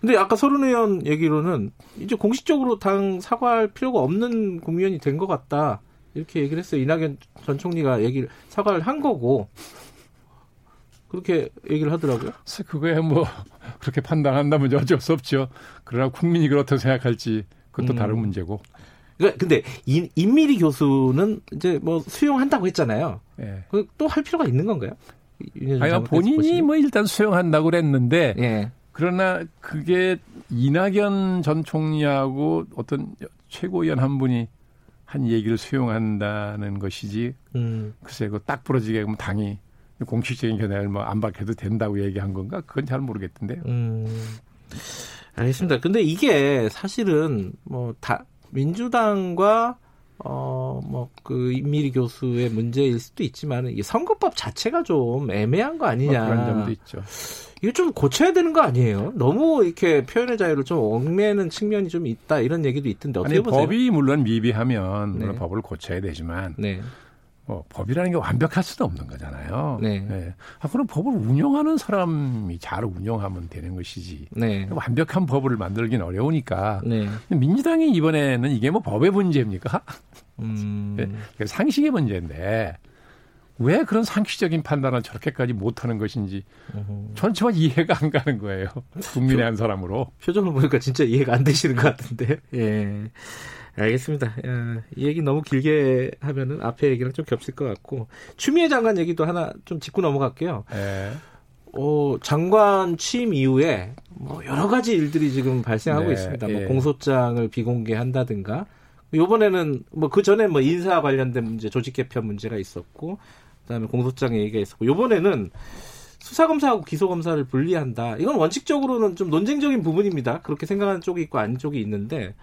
근데 아까 서른 의원 얘기로는 이제 공식적으로 당 사과할 필요가 없는 국민이 된 것 같다. 이렇게 얘기를 했어요. 이낙연 전 총리가 얘기를 사과를 한 거고 그렇게 얘기를 하더라고요. 그거야 뭐 그렇게 판단한다면 어쩔 수 없죠. 그러나 국민이 그렇다고 생각할지 그것도 음. 다른 문제고. 그러니까 근데 인, 임미리 교수는 이제 뭐 수용한다고 했잖아요. 예. 또할 필요가 있는 건가요? 아니 본인이 뭐 일단 수용한다고 그랬는데 예. 그러나 그게 이낙연 전 총리하고 어떤 최고위원 한 분이 한 얘기를 수용한다는 것이지. 음. 글쎄, 그딱 부러지게 그러면 당이 공식적인 견해를 뭐 안 밝혀도 된다고 얘기한 건가? 그건 잘 모르겠던데요. 음. 알겠습니다. 근데 이게 사실은 뭐 다 민주당과 어 뭐 그 임미리 교수의 문제일 수도 있지만 이 선거법 자체가 좀 애매한 거 아니냐 뭐 그런 점도 있죠. 이거 좀 고쳐야 되는 거 아니에요? 너무 이렇게 표현의 자유를 좀 얽매는 측면이 좀 있다 이런 얘기도 있던데 어떻게 아니, 보세요? 법이 물론 미비하면 물론 네. 법을 고쳐야 되지만 네. 뭐 법이라는 게 완벽할 수도 없는 거잖아요. 네. 네. 아, 그럼 법을 운영하는 사람이 잘 운영하면 되는 것이지. 네. 완벽한 법을 만들긴 어려우니까. 네. 민주당이 이번에는 이게 뭐 법의 문제입니까? 음. 네. 상식의 문제인데 왜 그런 상식적인 판단을 저렇게까지 못하는 것인지 전체가 이해가 안 가는 거예요. 국민의 한 사람으로. 표정을 보니까 진짜 이해가 안 되시는 것 같은데. 예. 알겠습니다. 야, 이 얘기 너무 길게 하면은 앞에 얘기랑 좀 겹칠 것 같고 추미애 장관 얘기도 하나 좀 짚고 넘어갈게요. 예. 어, 장관 취임 이후에 뭐 여러 가지 일들이 지금 발생하고 네, 있습니다. 뭐 예. 공소장을 비공개한다든가 요번에는 뭐 그 전에 뭐 인사 관련된 문제, 조직 개편 문제가 있었고 그다음에 공소장 얘기가 있었고 요번에는 수사 검사하고 기소 검사를 분리한다. 이건 원칙적으로는 좀 논쟁적인 부분입니다. 그렇게 생각하는 쪽이 있고 아닌 쪽이 있는데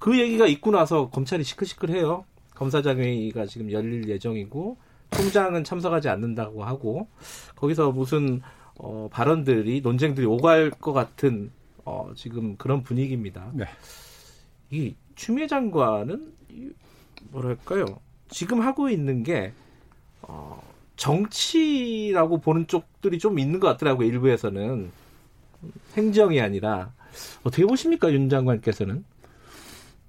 그 얘기가 있고 나서 검찰이 시끌시끌해요. 검사장회의가 지금 열릴 예정이고 총장은 참석하지 않는다고 하고 거기서 무슨 어, 발언들이 논쟁들이 오갈 것 같은 어, 지금 그런 분위기입니다. 네. 이 추미애 장관은 뭐랄까요? 지금 하고 있는 게 어, 정치라고 보는 쪽들이 좀 있는 것 같더라고요. 일부에서는 행정이 아니라 어떻게 보십니까, 윤 장관께서는?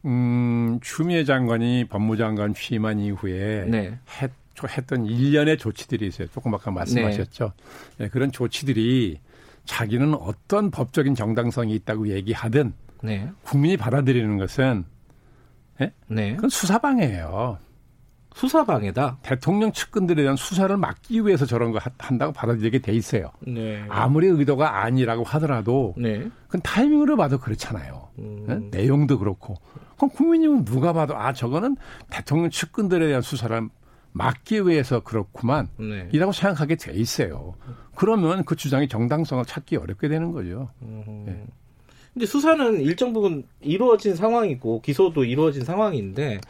음, 추미애 장관이 법무장관 취임한 이후에 네. 했, 했던 일련의 조치들이 있어요. 조금 아까 말씀하셨죠. 네. 네, 그런 조치들이 자기는 어떤 법적인 정당성이 있다고 얘기하든 네. 국민이 받아들이는 것은 네? 네. 그건 수사방해예요. 수사방해다. 대통령 측근들에 대한 수사를 막기 위해서 저런 거 한다고 받아들이게 돼 있어요. 네. 아무리 의도가 아니라고 하더라도 네. 그건 타이밍으로 봐도 그렇잖아요. 음. 네? 내용도 그렇고. 그럼 국민님은 누가 봐도 아 저거는 대통령 측근들에 대한 수사를 막기 위해서 그렇구만 네. 이라고 생각하게 돼 있어요. 그러면 그 주장의 정당성을 찾기 어렵게 되는 거죠. 음. 네. 근데 수사는 일정 부분 이루어진 상황이고 기소도 이루어진 상황인데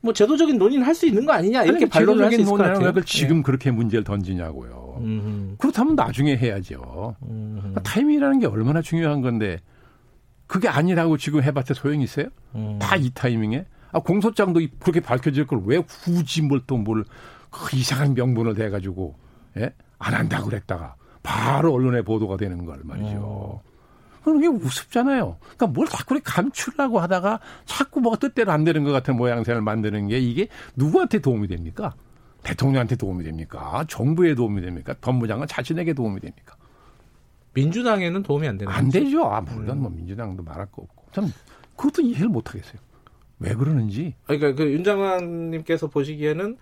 뭐 제도적인 논의는 할 수 있는 거 아니냐 이렇게 반론을 할수 있을 것 같아요. 왜 지금 네. 그렇게 문제를 던지냐고요. 음흠. 그렇다면 나중에 해야죠. 음흠. 타이밍이라는 게 얼마나 중요한 건데 그게 아니라고 지금 해봤자 소용이 있어요? 음. 다이 타이밍에? 아, 공소장도 그렇게 밝혀질 걸 왜 굳이 뭘 또 뭘 그 이상한 명분을 대가지고 예? 안 한다고 그랬다가 바로 언론에 보도가 되는 걸 말이죠. 어. 그게 우습잖아요. 그러니까 뭘 자꾸 감추려고 하다가 자꾸 뭐가 뜻대로 안 되는 것 같은 모양새를 만드는 게 이게 누구한테 도움이 됩니까? 대통령한테 도움이 됩니까? 정부에 도움이 됩니까? 법무장관 자신에게 도움이 됩니까? 민주당에는 도움이 안 되는 안 거죠? 되죠. 아, 물론 뭐 민주당도 말할 거 없고. 참 그것도 이해를 못 하겠어요. 왜 그러는지. 그러니까 그 윤장관님께서 보시기에는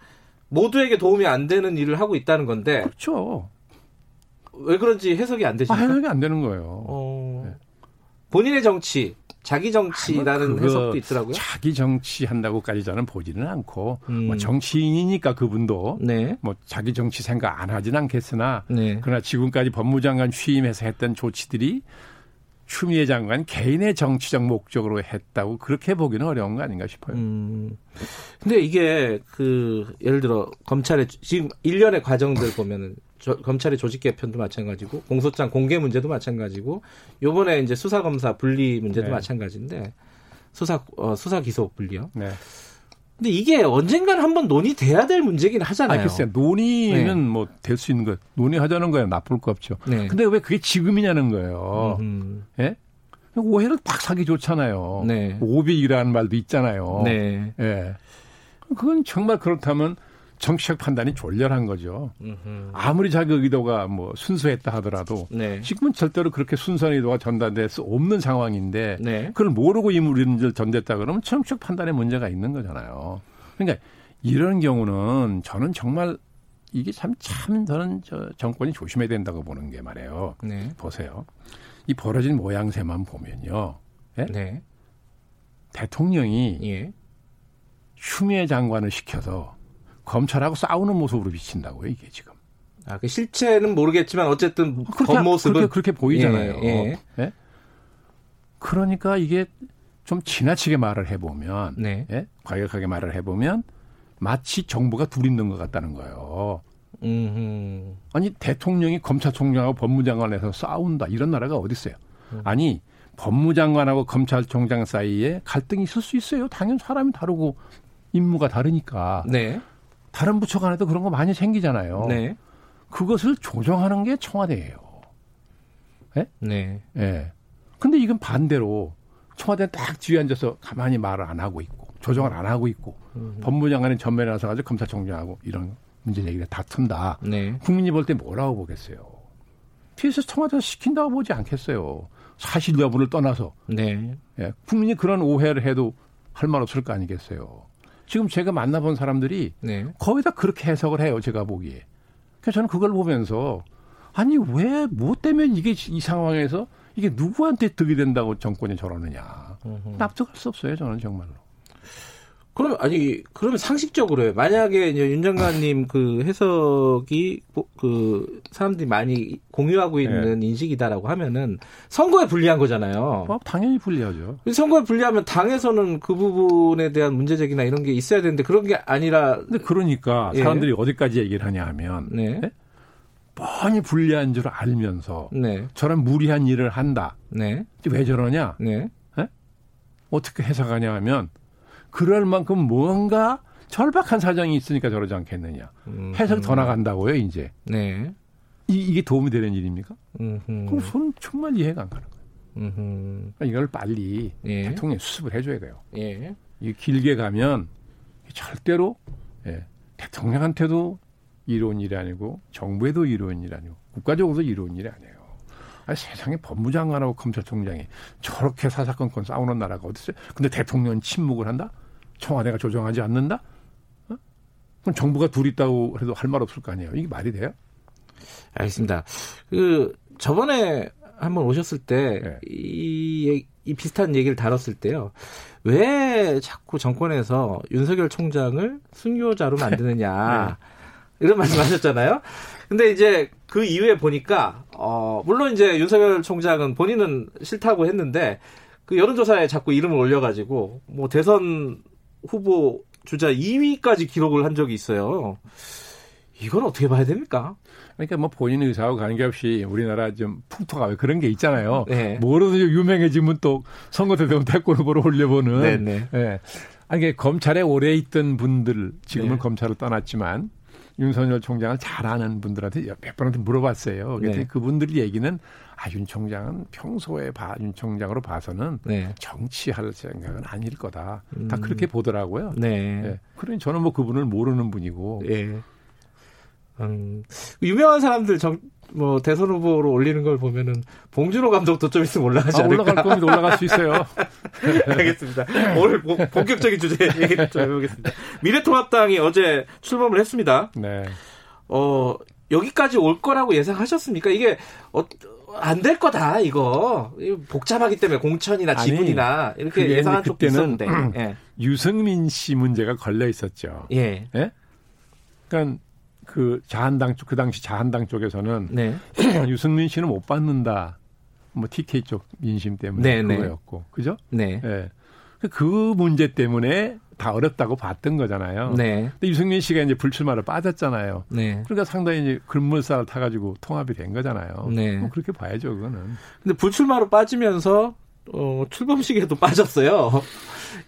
모두에게 도움이 안 되는 일을 하고 있다는 건데. 그렇죠. 왜 그런지 해석이 안 되시니까? 아, 해석이 안 되는 거예요. 어... 네. 본인의 정치, 자기 정치라는 아, 해석도 있더라고요. 자기 정치 한다고까지 저는 보지는 않고 음. 뭐 정치인이니까 그분도 네. 뭐 자기 정치 생각 안 하진 않겠으나 네. 그러나 지금까지 법무장관 취임해서 했던 조치들이 추미애 장관 개인의 정치적 목적으로 했다고 그렇게 보기는 어려운 거 아닌가 싶어요. 음. 근데 이게 그 예를 들어 검찰의 지금 일련의 과정들 보면은 저, 검찰의 조직 개편도 마찬가지고 공소장 공개 문제도 마찬가지고 요번에 이제 수사 검사 분리 문제도 네. 마찬가지인데 수사 어, 수사 기소 분리요. 네. 근데 이게 언젠가는 한번 논의돼야 될 문제긴 하잖아요. 아, 글쎄 논의는 네. 뭐될 수 있는 거 논의하자는 거예요. 나쁠 거 없죠. 네. 근데 왜 그게 지금이냐는 거예요. 음. 예? 오해를 팍 사기 좋잖아요. 네. 오비라는 말도 있잖아요. 네. 예. 그건 정말 그렇다면 정치적 판단이 졸렬한 거죠. 아무리 자기 의도가 뭐 순수했다 하더라도 네. 지금은 절대로 그렇게 순수한 의도가 전달될 수 없는 상황인데 네. 그걸 모르고 이물인을 전됐다 그러면 정치적 판단에 문제가 있는 거잖아요. 그러니까 이런 경우는 저는 정말 이게 참, 참 저는 저 정권이 조심해야 된다고 보는 게 말이에요. 네. 보세요. 이 벌어진 모양새만 보면요. 예? 네? 대통령이 예. 추미애 장관을 시켜서 검찰하고 싸우는 모습으로 비친다고요, 이게 지금. 아, 그 실체는 모르겠지만 어쨌든 그렇게, 겉모습은 그렇게, 그렇게 보이잖아요. 예, 예. 예? 그러니까 이게 좀 지나치게 말을 해보면, 네. 예? 과격하게 말을 해보면 마치 정부가 둘 있는 것 같다는 거예요. 음흠. 아니 대통령이 검찰총장하고 법무장관에서 싸운다 이런 나라가 어디 있어요? 음. 아니 법무장관하고 검찰총장 사이에 갈등이 있을 수 있어요. 당연 사람이 다르고 임무가 다르니까. 네. 다른 부처 간에도 그런 거 많이 생기잖아요. 네. 그것을 조정하는 게 청와대예요. 예? 네. 예. 근데 이건 반대로 청와대는 딱 뒤에 앉아서 가만히 말을 안 하고 있고 조정을 안 하고 있고 음. 법무장관이 전면에 나서 가지고 검찰총장하고 이런 문제 얘기를 다툰다. 네. 국민이 볼 때 뭐라고 보겠어요? 뒤에서 청와대에서 시킨다고 보지 않겠어요. 사실 여부를 떠나서. 네. 예. 국민이 그런 오해를 해도 할 말 없을 거 아니겠어요. 지금 제가 만나본 사람들이 네. 거의 다 그렇게 해석을 해요. 제가 보기에. 그래서 저는 그걸 보면서 아니 왜 뭐 때문에 이게 이 상황에서 이게 누구한테 득이 된다고 정권이 저러느냐. 납득할 수 없어요. 저는 정말로. 그러면 아니 그러면 상식적으로요. 만약에 이제 윤 장관님 그 해석이 그 사람들이 많이 공유하고 네. 있는 네. 인식이다라고 하면은 선거에 불리한 거잖아요. 뭐 당연히 불리하죠. 선거에 불리하면 당에서는 그 부분에 대한 문제 제기나 이런 게 있어야 되는데 그런 게 아니라. 근데 그러니까 예. 사람들이 어디까지 얘기를 하냐 하면 네. 네? 뻔히 불리한 줄 알면서 네. 저런 무리한 일을 한다. 네. 왜 저러냐? 네. 네? 어떻게 해석하냐 하면. 그럴 만큼 뭔가 절박한 사정이 있으니까 저러지 않겠느냐. 음, 해석 더 나간다고요, 이제. 네. 이, 게 도움이 되는 일입니까? 음흠. 그럼 저는 정말 이해가 안 가는 거예요. 그러니까 이걸 빨리 예. 대통령 수습을 해줘야 돼요. 예. 이게 길게 가면 절대로 예, 대통령한테도 이로운 일이 아니고 정부에도 이로운 일이 아니고 국가적으로도 이로운 일이 아니에요. 아니, 세상에 법무장관하고 검찰총장이 저렇게 사사건건 싸우는 나라가 어디 있어요? 근데 대통령은 침묵을 한다? 청와대가 조정하지 않는다? 어? 그럼 정부가 둘 있다고 해도 할 말 없을 거 아니에요. 이게 말이 돼요? 알겠습니다. 그 저번에 한번 오셨을 때 네. 이, 이 비슷한 얘기를 다뤘을 때요. 왜 자꾸 정권에서 윤석열 총장을 순교자로 만드느냐. 네. 이런 말씀 하셨잖아요. 근데 이제 그 이후에 보니까, 어, 물론 이제 윤석열 총장은 본인은 싫다고 했는데, 그 여론조사에 자꾸 이름을 올려가지고, 뭐 대선 후보 주자 2위까지 기록을 한 적이 있어요. 이건 어떻게 봐야 됩니까? 그러니까 뭐 본인 의사하고 관계없이 우리나라 좀 풍토가 왜 그런 게 있잖아요. 네. 뭐로도 유명해지면 또 선거 때 되면 태권 후보로 올려보는. 네 네. 네. 예. 아니, 검찰에 오래 있던 분들, 지금은 네. 검찰을 떠났지만 윤석열 총장을 잘 아는 분들한테 몇 번한테 물어봤어요. 그랬더니 네. 그분들 얘기는 아, 윤 총장은 평소에 봐, 윤 총장으로 봐서는 네. 정치할 생각은 아닐 거다. 음. 다 그렇게 보더라고요. 네. 네. 그러니 저는 뭐 그분을 모르는 분이고. 네. 음, 유명한 사람들 정, 뭐 대선 후보로 올리는 걸 보면은 봉준호 감독도 좀 있으면 올라가지 아, 않을까? 올라갈 겁니다. 올라갈 수 있어요. 알겠습니다. 오늘 본격적인 주제 얘기 좀 해보겠습니다. 미래통합당이 어제 출범을 했습니다. 네. 어 여기까지 올 거라고 예상하셨습니까? 이게 어, 안 될 거다 이거 복잡하기 때문에 공천이나 지분이나 아니, 이렇게 예상한 쪽도 있었는데 예. 유승민 씨 문제가 걸려 있었죠. 예. 예? 그러니까 그 자한당 쪽, 그 당시 자한당 쪽에서는 네. 유승민 씨는 못 받는다. 뭐 TK 쪽 민심 때문에 네, 네. 그거였고. 그죠? 네. 네. 그 문제 때문에 다 어렵다고 봤던 거잖아요. 네. 근데 유승민 씨가 이제 불출마를 빠졌잖아요. 네. 그러니까 상당히 이제 근물살을 타가지고 통합이 된 거잖아요. 네. 뭐 그렇게 봐야죠, 그거는. 근데 불출마로 빠지면서 어, 출범식에도 빠졌어요.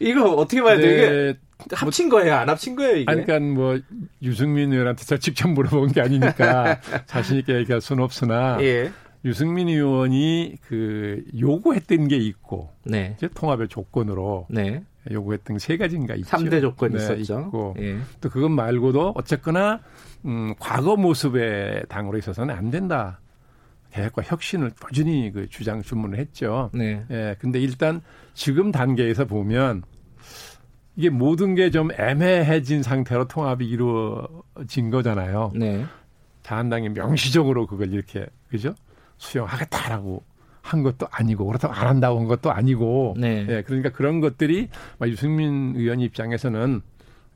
이거 어떻게 봐야 돼? 네. 이게 합친 거예요? 안 합친 거예요? 이게? 아니, 그러니까 뭐 유승민 의원한테 저 직접 물어본 게 아니니까 자신 있게 얘기할 수는 없으나 예. 유승민 의원이 그 요구했던 게 있고 네. 이제 통합의 조건으로 네. 요구했던 세 가지인가 있죠. 3대 조건이 네, 있었죠. 예. 또 그것 말고도 어쨌거나 음 과거 모습의 당으로 있어서는 안 된다. 개혁과 혁신을 꾸준히 그 주장 주문을 했죠. 네. 예. 근데 일단 지금 단계에서 보면 이게 모든 게 좀 애매해진 상태로 통합이 이루어진 거잖아요. 네. 자한당이 명시적으로 그걸 이렇게 그죠? 수용하겠다라고 한 것도 아니고 그렇다고 안 한다고 한 것도 아니고 네. 예, 그러니까 그런 것들이 유승민 의원 입장에서는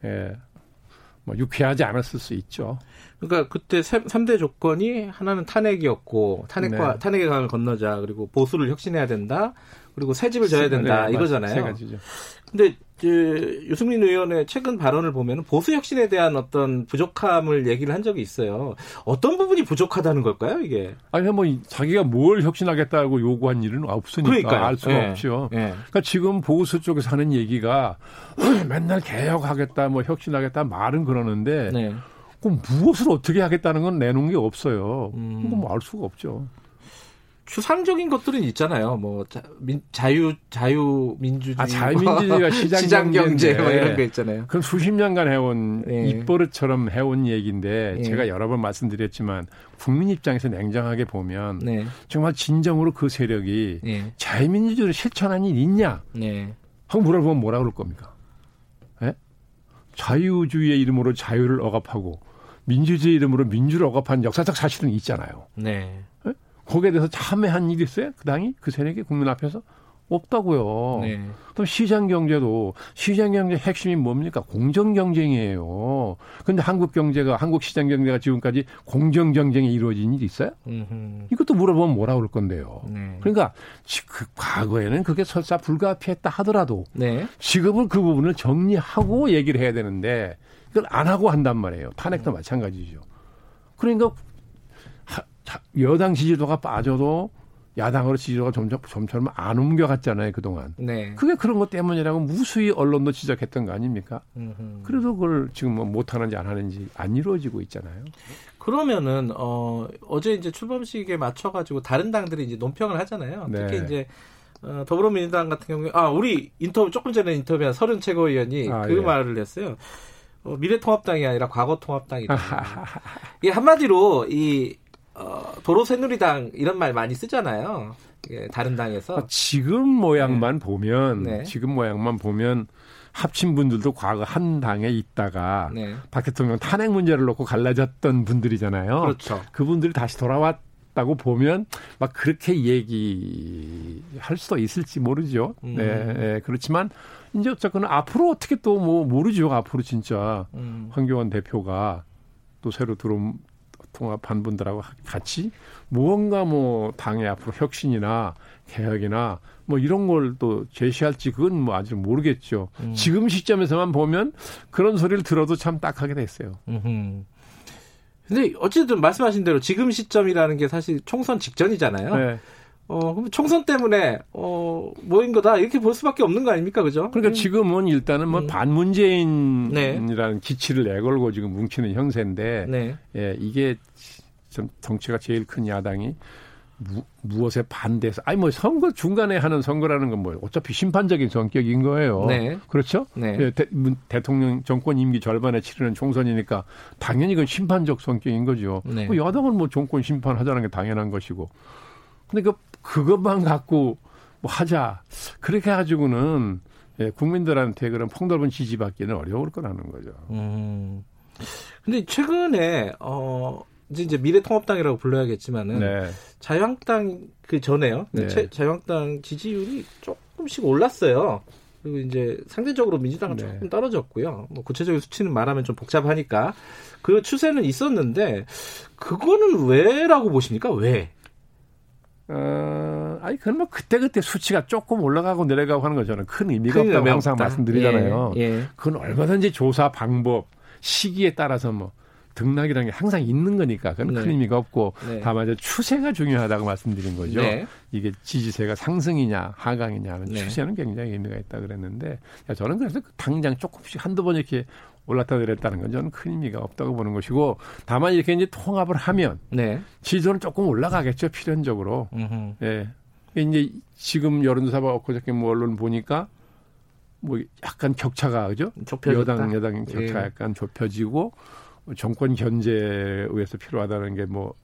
예, 뭐 유쾌하지 않았을 수 있죠. 그러니까 그때 3대 조건이 하나는 탄핵이었고 탄핵과 네. 탄핵의 강을 건너자 그리고 보수를 혁신해야 된다. 그리고 새 집을 져야 된다 네, 이거잖아요. 세 가지죠. 근데 이제 유승민 의원의 최근 발언을 보면 보수 혁신에 대한 어떤 부족함을 얘기를 한 적이 있어요. 어떤 부분이 부족하다는 걸까요, 이게? 아니 뭐 자기가 뭘 혁신하겠다고 요구한 일은 없으니까 그러니까요. 알 수가 네. 없죠. 네. 그러니까 지금 보수 쪽에서 하는 얘기가 맨날 개혁하겠다, 뭐 혁신하겠다 말은 그러는데 네. 그럼 무엇을 어떻게 하겠다는 건 내놓은 게 없어요. 음. 그건 뭐알 수가 없죠. 추상적인 것들은 있잖아요. 뭐 자, 유 자유 민주주의, 아, 자유민주주의가 시장, 시장 경제 뭐 이런 거 있잖아요. 그럼 수십 년간 해온 네. 입버릇처럼 해온 얘기인데 네. 제가 여러 번 말씀드렸지만 국민 입장에서 냉정하게 보면 네. 정말 진정으로 그 세력이 네. 자유민주주의를 실천한 일 있냐? 네. 하고 물어보면 뭐라 그럴 겁니까? 예? 자유주의의 이름으로 자유를 억압하고 민주주의 이름으로 민주를 억압한 역사적 사실은 있잖아요. 네. 예? 거기에 대해서 참여한 일이 있어요? 그 당이? 그 세력이 국민 앞에서? 없다고요. 네. 또 시장 경제도 시장 경제 핵심이 뭡니까? 공정 경쟁이에요. 근데 한국 경제가 한국 시장 경제가 지금까지 공정 경쟁이 이루어진 일이 있어요? 음흠. 이것도 물어보면 뭐라 그럴 건데요. 네. 그러니까 그 과거에는 그게 설사 불가피했다 하더라도 네. 지금은 그 부분을 정리하고 얘기를 해야 되는데 이걸 안 하고 한단 말이에요. 탄핵도 음. 마찬가지죠. 그러니까 여당 지지도가 빠져도 야당으로 지지도가 점점 점점 안 옮겨갔잖아요 그 동안. 네. 그게 그런 것 때문이라고 무수히 언론도 지적했던 거 아닙니까? 음흠. 그래도 그걸 지금 뭐 못하는지 안 하는지 안 이루어지고 있잖아요. 그러면은 어 어제 이제 출범식에 맞춰가지고 다른 당들이 이제 논평을 하잖아요. 네. 특히 이제 어, 더불어민주당 같은 경우에 아 우리 인터뷰 조금 전에 인터뷰한 서른 최고위원이 아, 그 예. 말을 했어요. 어, 미래통합당이 아니라 과거통합당이다. 이게 한마디로 이 어, 도로 새누리당 이런 말 많이 쓰잖아요. 예, 다른 당에서 아, 지금 모양만 네. 보면 네. 지금 모양만 보면 합친 분들도 과거 한 당에 있다가 네. 박 대통령 탄핵 문제를 놓고 갈라졌던 분들이잖아요. 그렇죠. 그분들이 다시 돌아왔 다고 보면 막 그렇게 얘기할 수도 있을지 모르죠. 음. 네, 네, 그렇지만 이제 어쨌거나 앞으로 어떻게 또 뭐 모르죠. 앞으로 진짜 음. 황교안 대표가 또 새로 들어온 통합한 분들하고 같이 무언가 뭐 당의 앞으로 혁신이나 개혁이나 뭐 이런 걸 또 제시할지 그건 뭐 아직 모르겠죠. 음. 지금 시점에서만 보면 그런 소리를 들어도 참 딱하게 됐어요. 음흠. 근데 어쨌든 말씀하신 대로 지금 시점이라는 게 사실 총선 직전이잖아요. 네. 어, 그럼 총선 때문에, 어, 뭐인 거다. 이렇게 볼 수밖에 없는 거 아닙니까? 그죠? 그러니까 음. 지금은 일단은 뭐 음. 반문재인이라는 네. 기치를 내걸고 지금 뭉치는 형세인데, 네. 예, 이게 좀 덩치가 제일 큰 야당이 무, 무엇에 반대해서 아니 뭐 선거 중간에 하는 선거라는 건 뭐 어차피 심판적인 성격인 거예요. 네. 그렇죠? 네. 예, 대, 통령 정권 임기 절반에 치르는 총선이니까 당연히 그건 심판적 성격인 거죠. 네. 뭐 여당은 뭐 정권 심판하자는 게 당연한 것이고. 근데 그 그것만 갖고 뭐 하자. 그렇게 가지고는 예, 국민들한테 그런 폭넓은 지지받기는 어려울 거라는 거죠. 음. 근데 최근에 어 이제 미래통합당이라고 불러야겠지만은 네. 자유한국당 그 전에요. 네. 네. 자유한국당 지지율이 조금씩 올랐어요. 그리고 이제 상대적으로 민주당은 네. 조금 떨어졌고요. 뭐 구체적인 수치는 말하면 좀 복잡하니까 그 추세는 있었는데 그거는 왜라고 보십니까? 왜? 어, 아니, 그건 뭐 그때그때 수치가 조금 올라가고 내려가고 하는 거잖아요. 큰 의미가 없다고 항상 말씀드리잖아요. 예, 예. 그건 얼마든지 조사 방법, 시기에 따라서 뭐 등락이라는 게 항상 있는 거니까 그건 네. 큰 의미가 없고 네. 다만 이제 추세가 중요하다고 말씀드린 거죠. 네. 이게 지지세가 상승이냐 하강이냐 하는 네. 추세는 굉장히 의미가 있다 그랬는데 저는 그래서 그 당장 조금씩 한두 번 이렇게 올랐다 내렸다는 건 저는 큰 의미가 없다고 보는 것이고 다만 이렇게 이제 통합을 하면 네. 지지도는 조금 올라가겠죠 필연적으로. 예. 이제 지금 여론조사 엊그저께 뭐 언론 보니까 뭐 약간 격차가 그죠? 좁혀졌다. 여당 여당 격차가 예. 약간 좁혀지고 정권 견제에 의해서 필요하다는 게 뭐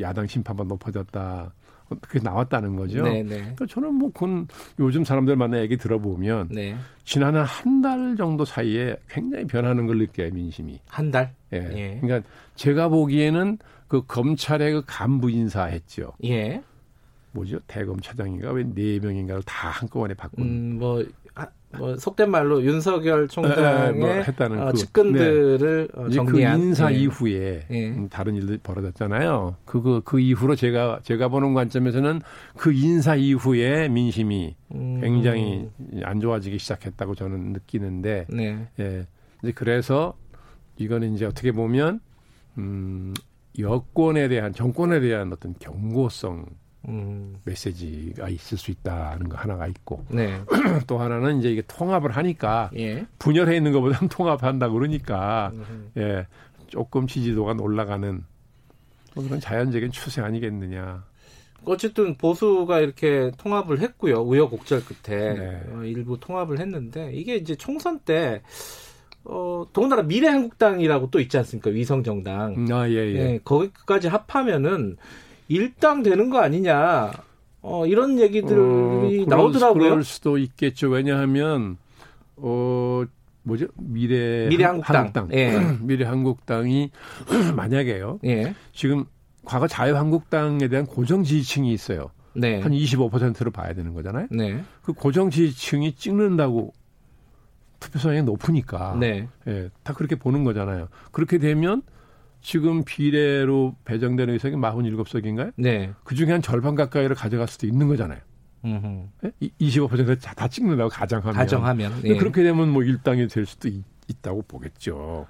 야당 심판만 높아졌다. 그게 나왔다는 거죠. 네네. 네. 그러니까 저는 뭐 그건 요즘 사람들 만나 얘기 들어보면 네. 지난 한 달 정도 사이에 굉장히 변하는 걸 느껴요 민심이. 한 달? 예. 예. 그러니까 제가 보기에는 그 검찰의 그 간부 인사했죠. 예. 뭐죠 대검 차장인가 왜 네 명인가를 다 한꺼번에 바꾼. 음, 뭐 뭐 속된 말로 윤석열 총장의 뭐 했다는 어, 그, 측근들을 네. 어, 정리한 그 인사 네. 이후에 네. 다른 일들이 벌어졌잖아요. 그그 그 이후로 제가 제가 보는 관점에서는 그 인사 이후에 민심이 음. 굉장히 안 좋아지기 시작했다고 저는 느끼는데 네. 예. 이제 그래서 이거는 이제 어떻게 보면 음 여권에 대한 정권에 대한 어떤 경고성 음, 메시지가 있을 수 있다는 거 하나가 있고 네. 또 하나는 이제 이게 통합을 하니까 예. 분열해 있는 것보다는 통합한다 그러니까 예 조금 지지도가 올라가는 뭐 그런 자연적인 추세 아니겠느냐. 어쨌든 보수가 이렇게 통합을 했고요. 우여곡절 끝에 네. 어, 일부 통합을 했는데 이게 이제 총선 때 어, 더군다나 미래한국당이라고 또 있지 않습니까? 위성정당. 아, 예, 예. 예 거기까지 합하면은 일당 되는 거 아니냐. 어, 이런 얘기들이 어, 나오더라고요. 그럴 수도 있겠죠. 왜냐하면 어 뭐죠? 미래 미래 한국당, 한국당. 예. 미래 한국당이 만약에요. 예. 지금 과거 자유한국당에 대한 고정 지지층이 있어요. 네. 한 25%로 봐야 되는 거잖아요. 네. 그 고정 지지층이 찍는다고 투표성이 높으니까 네. 예, 다 그렇게 보는 거잖아요. 그렇게 되면 지금 비례로 배정되는 의석이 47석인가요? 네. 그 중에 한 절반 가까이를 가져갈 수도 있는 거잖아요. 음흠. 25%다 다 찍는다고 가정하면. 가정하면. 예. 그렇게 되면 뭐 일당이 될 수도 있, 다고 보겠죠.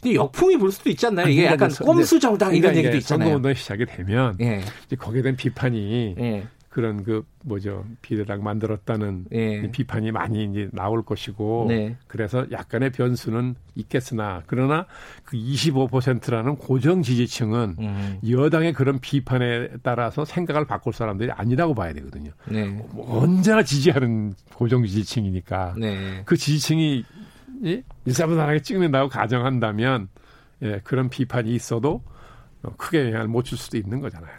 근데 역풍이 불 수도 있지 않나요? 이게 약간 꼼수 정당 이런 얘기도 있잖아요. 선거운동이 시작이 되면 예. 이제 거기에 대한 비판이 예. 그런 그 뭐죠 비례당 만들었다는 네. 비판이 많이 이제 나올 것이고 네. 그래서 약간의 변수는 있겠으나 그러나 그 25%라는 고정 지지층은 음. 여당의 그런 비판에 따라서 생각을 바꿀 사람들이 아니라고 봐야 되거든요. 네. 뭐 언제나 지지하는 고정 지지층이니까 네. 그 지지층이 예? 일사분란하게 찍는다고 가정한다면 예, 그런 비판이 있어도 크게 영향을 못 줄 수도 있는 거잖아요.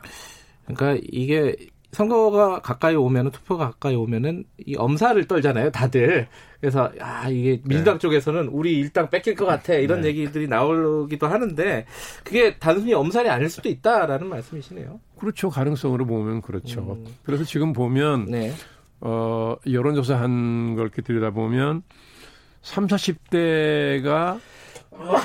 그러니까 이게 선거가 가까이 오면은 투표가 가까이 오면은 이 엄살을 떨잖아요, 다들. 그래서 아 이게 민주당 네. 쪽에서는 우리 일당 뺏길 것 같아 이런 네. 얘기들이 나오기도 하는데 그게 단순히 엄살이 아닐 수도 있다라는 말씀이시네요. 그렇죠, 가능성으로 보면 그렇죠. 음. 그래서 지금 보면 네. 어 여론조사 한 걸 이렇게 들여다 보면 3, 40대가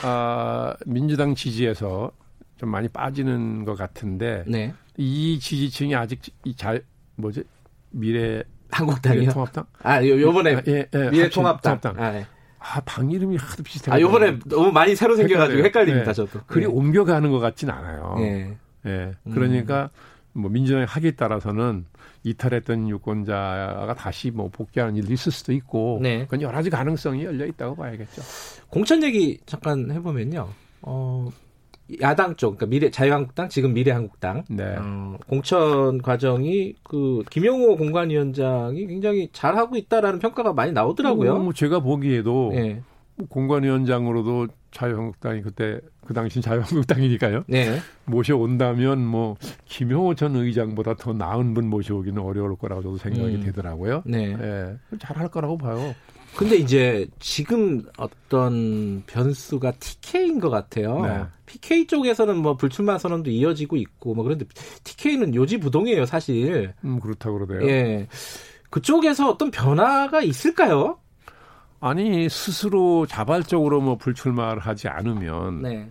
아, 민주당 지지에서 좀 많이 빠지는 것 같은데 네. 이 지지층이 아직 이잘 뭐지 미래 한국당이요? 미래통합당? 아, 요, 요번에 아, 예, 예, 미래통합당. 아, 예. 아, 방 이름이 하도 비슷해요. 아, 요번에 너무 많이 새로 생겨가지고 헷갈립니다, 예. 저도. 그리 예. 옮겨가는 것 같진 않아요. 예. 예. 그러니까 음. 뭐 민주당의 하기에 따라서는 이탈했던 유권자가 다시 뭐 복귀하는 일도 있을 수도 있고 네. 그건 여러 가지 가능성이 열려 있다고 봐야겠죠. 공천 얘기 잠깐 해보면요. 어, 야당 쪽, 그러니까 미래 자유한국당 지금 미래한국당 네. 어, 공천 과정이 그 김용호 공관위원장이 굉장히 잘 하고 있다라는 평가가 많이 나오더라고요. 뭐 제가 보기에도 네. 공관위원장으로도 자유한국당이 그때 그 당시 자유한국당이니까요. 네. 모셔온다면 뭐 김용호 전 의장보다 더 나은 분 모셔오기는 어려울 거라고 저도 생각이 음. 되더라고요. 네. 네. 잘할 거라고 봐요. 근데 이제 지금 어떤 변수가 TK인 것 같아요. 네. PK 쪽에서는 뭐 불출마 선언도 이어지고 있고 뭐 그런데 TK는 요지부동이에요, 사실. 음, 그렇다 그러네요. 예. 그쪽에서 어떤 변화가 있을까요? 아니 스스로 자발적으로 뭐 불출마를 하지 않으면 네.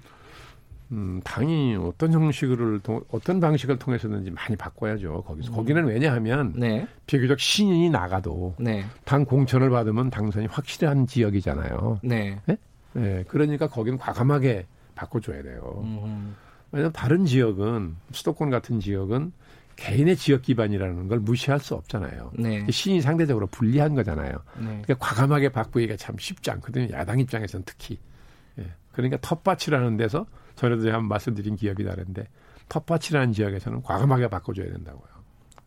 음, 당이 어떤 형식을 어떤 방식을 통해서든지 많이 바꿔야죠. 거기서 음. 거기는 왜냐하면 네. 비교적 신인이 나가도 네. 당 공천을 받으면 당선이 확실한 지역이잖아요. 네. 네? 네. 그러니까 거기는 과감하게 바꿔줘야 돼요. 음. 왜냐하면 다른 지역은 수도권 같은 지역은 개인의 지역 기반이라는 걸 무시할 수 없잖아요. 네. 신이 상대적으로 불리한 거잖아요. 네. 그러니까 과감하게 바꾸기가 참 쉽지 않거든요. 야당 입장에서는 특히. 예. 그러니까 텃밭이라는 데서 전에도 제가 한번 말씀드린 기억이 나는데 텃밭이라는 지역에서는 과감하게 바꿔줘야 된다고요.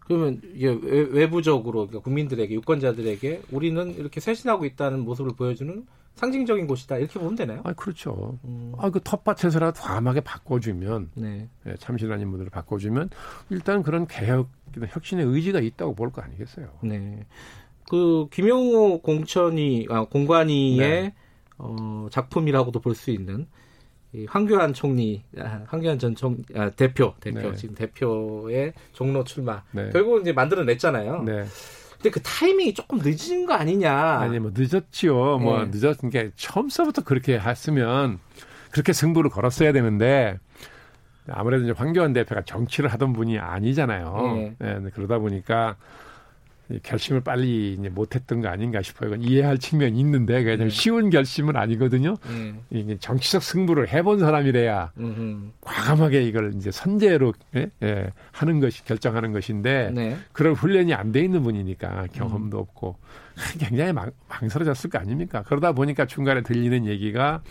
그러면 이게 외부적으로 그러니까 국민들에게 유권자들에게 우리는 이렇게 쇄신하고 있다는 모습을 보여주는 상징적인 곳이다 이렇게 보면 되나요? 아 그렇죠. 음. 아그 텃밭에서라도 과감하게 바꿔주면 네. 네, 참신한 인물들을 바꿔주면 일단 그런 개혁 혁신의 의지가 있다고 볼 거 아니겠어요? 네. 그 김용호 공천이 아, 공관위의 네. 어, 작품이라고도 볼 수 있는 이 황교안 총리, 아, 황교안 전 총, 아, 대표, 대표, 네. 지금 대표의 종로 출마. 네. 결국은 이제 만들어냈잖아요. 네. 근데 그 타이밍이 조금 늦은 거 아니냐. 아니, 뭐 늦었지요. 뭐 네. 늦었은 게 처음서부터 그렇게 했으면 그렇게 승부를 걸었어야 되는데 아무래도 이제 황교안 대표가 정치를 하던 분이 아니잖아요. 네. 네 그러다 보니까 결심을 빨리 이제 못했던 거 아닌가 싶어요. 이건 이해할 측면이 있는데 그냥 네. 쉬운 결심은 아니거든요. 네. 이게 정치적 승부를 해본 사람이래야 음흠. 과감하게 이걸 이제 선제로 예? 예, 하는 것이 결정하는 것인데 네. 그런 훈련이 안 돼 있는 분이니까 경험도 음. 없고 굉장히 망, 망설여졌을 거 아닙니까? 그러다 보니까 중간에 들리는 얘기가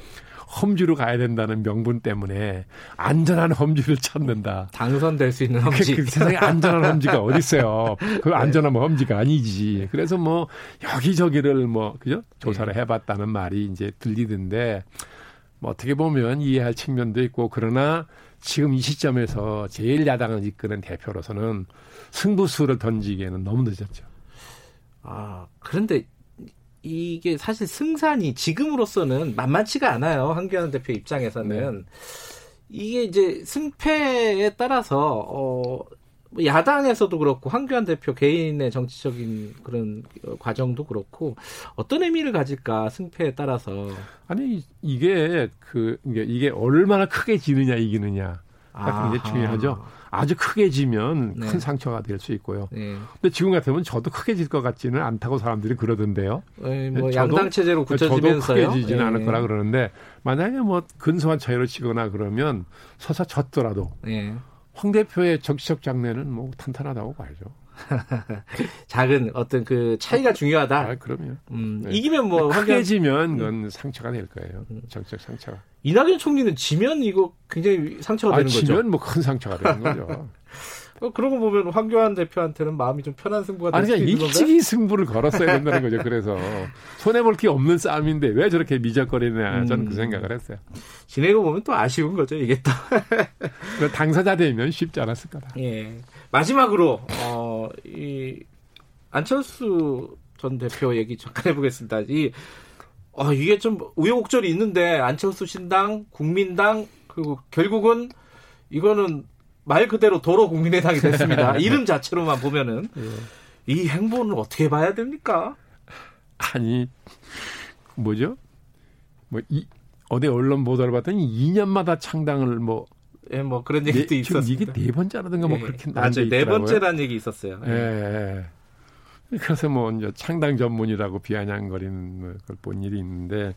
험지로 가야 된다는 명분 때문에 안전한 험지를 찾는다. 당선될 수 있는 험지. 그, 그 세상에 안전한 험지가 어디 있어요? 그 안전한 뭐 험지가 아니지. 그래서 뭐 여기저기를 뭐 그죠? 조사를 네. 해봤다는 말이 이제 들리던데 뭐 어떻게 보면 이해할 측면도 있고 그러나 지금 이 시점에서 제일 야당을 이끄는 대표로서는 승부수를 던지기에는 너무 늦었죠. 아 그런데 이게 사실 승산이 지금으로서는 만만치가 않아요. 한교안 대표 입장에서는. 네. 이게 이제 승패에 따라서, 어, 뭐 야당에서도 그렇고 황교안 대표 개인의 정치적인 그런 과정도 그렇고 어떤 의미를 가질까 승패에 따라서 아니 이게 그 이게, 이게 얼마나 크게 지느냐 이기느냐 가 굉장히 중요하죠. 아주 크게 지면 네. 큰 상처가 될 수 있고요. 네. 근데 지금 같으면 저도 크게 질 것 같지는 않다고 사람들이 그러던데요. 네, 뭐 양당 체제로 굳혀지면서요. 저도 크게 지지는 않을 네. 거라 그러는데 만약에 뭐 근소한 차이로 치거나 그러면 서사 졌더라도 네. 황 대표의 정치적 장래는 뭐 탄탄하다고 봐야죠. 작은 어떤 그 차이가 중요하다. 아, 그럼요. 음, 네. 이기면 뭐 크게 지면 그건 음. 상처가 될 거예요. 음. 정책 상처가. 이낙연 총리는 지면 이거 굉장히 상처가 되는 거죠. 지면 뭐 큰 상처가 되는 거죠. 어, 그러고 보면 황교안 대표한테는 마음이 좀 편한 승부가 될수 있는 건가요? 일찍이 승부를 걸었어야 된다는 거죠. 그래서 손해 볼 게 없는 싸움인데 왜 저렇게 미적거리냐 저는 그 음. 생각을 했어요. 지내고 보면 또 아쉬운 거죠. 이게 또 당사자 되면 쉽지 않았을 거다. 예. 마지막으로 어, 이 안철수 전 대표 얘기 잠깐 해보겠습니다. 이 아, 이게 좀 우여곡절이 있는데 안철수 신당, 국민당 그리고 결국은 이거는 말 그대로 도로 국민의당이 됐습니다. 이름 자체로만 보면은 예. 이 행보는 어떻게 봐야 됩니까? 아니 뭐죠? 뭐 이, 어디 언론 보도를 봤더니 2년마다 창당을 뭐 예, 뭐 그런 얘기도 네, 있었습니다. 이게 네 번째라든가 뭐 예, 그렇게 맞아요. 네 번째라는 얘기 있었어요. 예. 예. 그래서 뭐 이제 창당 전문이라고 비아냥거리는 걸 본 일이 있는데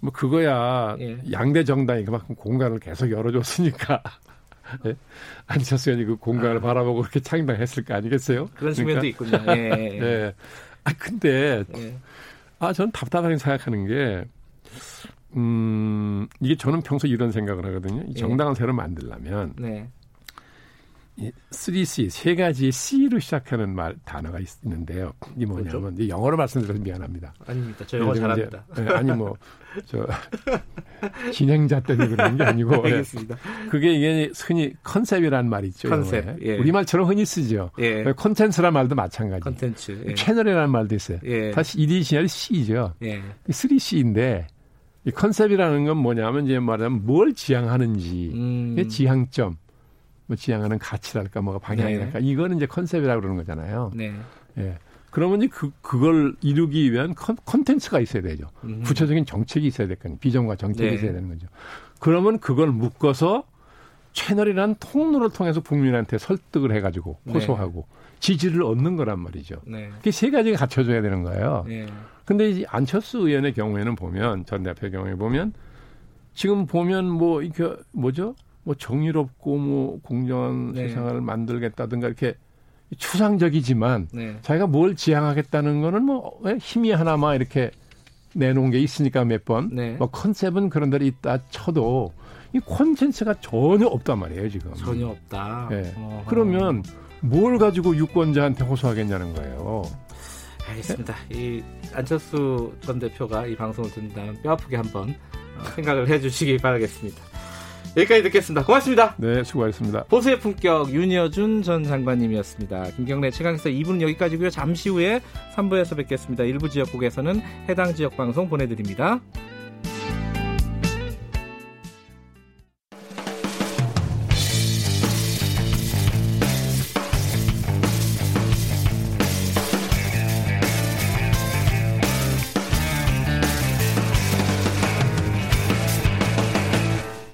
뭐 그거야 예. 양대 정당이 그만큼 공간을 계속 열어줬으니까 예? 안철수 의원이 그 공간을 아. 바라보고 그렇게 창당했을 거 아니겠어요? 그런 측면도 그러니까, 있군요. 예. 예. 아 근데 예. 아 저는 답답하게 생각하는 게 음, 이게 저는 평소 이런 생각을 하거든요. 이 예. 정당을 새로 만들려면 네. 이 3C 세 가지 C로 시작하는 말 단어가 있는데요. 이게 뭐냐면 이 영어로 말씀드려서 미안합니다. 아닙니다. 저 영어 잘합니다. 이제, 네, 아니 뭐 저 진행자 때문에 그런 게 아니고 예. 알겠습니다. 네. 그게 이게 흔히 컨셉이라는 말이 있죠. 컨셉. 예. 우리말처럼 흔히 쓰죠. 예. 콘텐츠란 말도 마찬가지. 콘텐츠. 예. 채널이라는 말도 있어요. 예. 사실 이니셜 C죠. 예. 3C인데 이 컨셉이라는 건 뭐냐면 이제 말하면 뭘 지향하는지 음. 지향점. 뭐 지향하는 가치랄까 뭐가 방향이랄까 네. 이거는 이제 컨셉이라고 그러는 거잖아요. 네. 예. 그러면 이제 그 그걸 이루기 위한 컨, 컨텐츠가 있어야 되죠. 음. 구체적인 정책이 있어야 될 거니 비전과 정책이 네. 있어야 되는 거죠. 그러면 그걸 묶어서 채널이라는 통로를 통해서 국민한테 설득을 해가지고 네. 호소하고 네. 지지를 얻는 거란 말이죠. 네. 그게 세 가지가 갖춰져야 되는 거예요. 네. 근데 이제 안철수 의원의 경우에는 보면 전 대표의 경우에 보면 지금 보면 뭐 이게 뭐죠? 뭐 정의롭고 뭐 공정한 네. 세상을 만들겠다든가 이렇게 추상적이지만 네. 자기가 뭘 지향하겠다는 거는 뭐 힘이 하나만 이렇게 내놓은 게 있으니까 몇 번. 네. 뭐 컨셉은 그런 데로 있다 쳐도 이 콘텐츠가 전혀 없단 말이에요, 지금. 전혀 없다. 네. 그러면 뭘 가지고 유권자한테 호소하겠냐는 거예요. 알겠습니다. 이 안철수 전 대표가 이 방송을 듣는다면 뼈 아프게 한번 생각을 해 주시기 바라겠습니다. 여기까지 듣겠습니다. 고맙습니다. 네, 수고하셨습니다. 보수의 품격 윤여준 전 장관님이었습니다. 김경래 최강에서 2부는 여기까지고요. 잠시 후에 3부에서 뵙겠습니다. 일부 지역국에서는 해당 지역 방송 보내드립니다.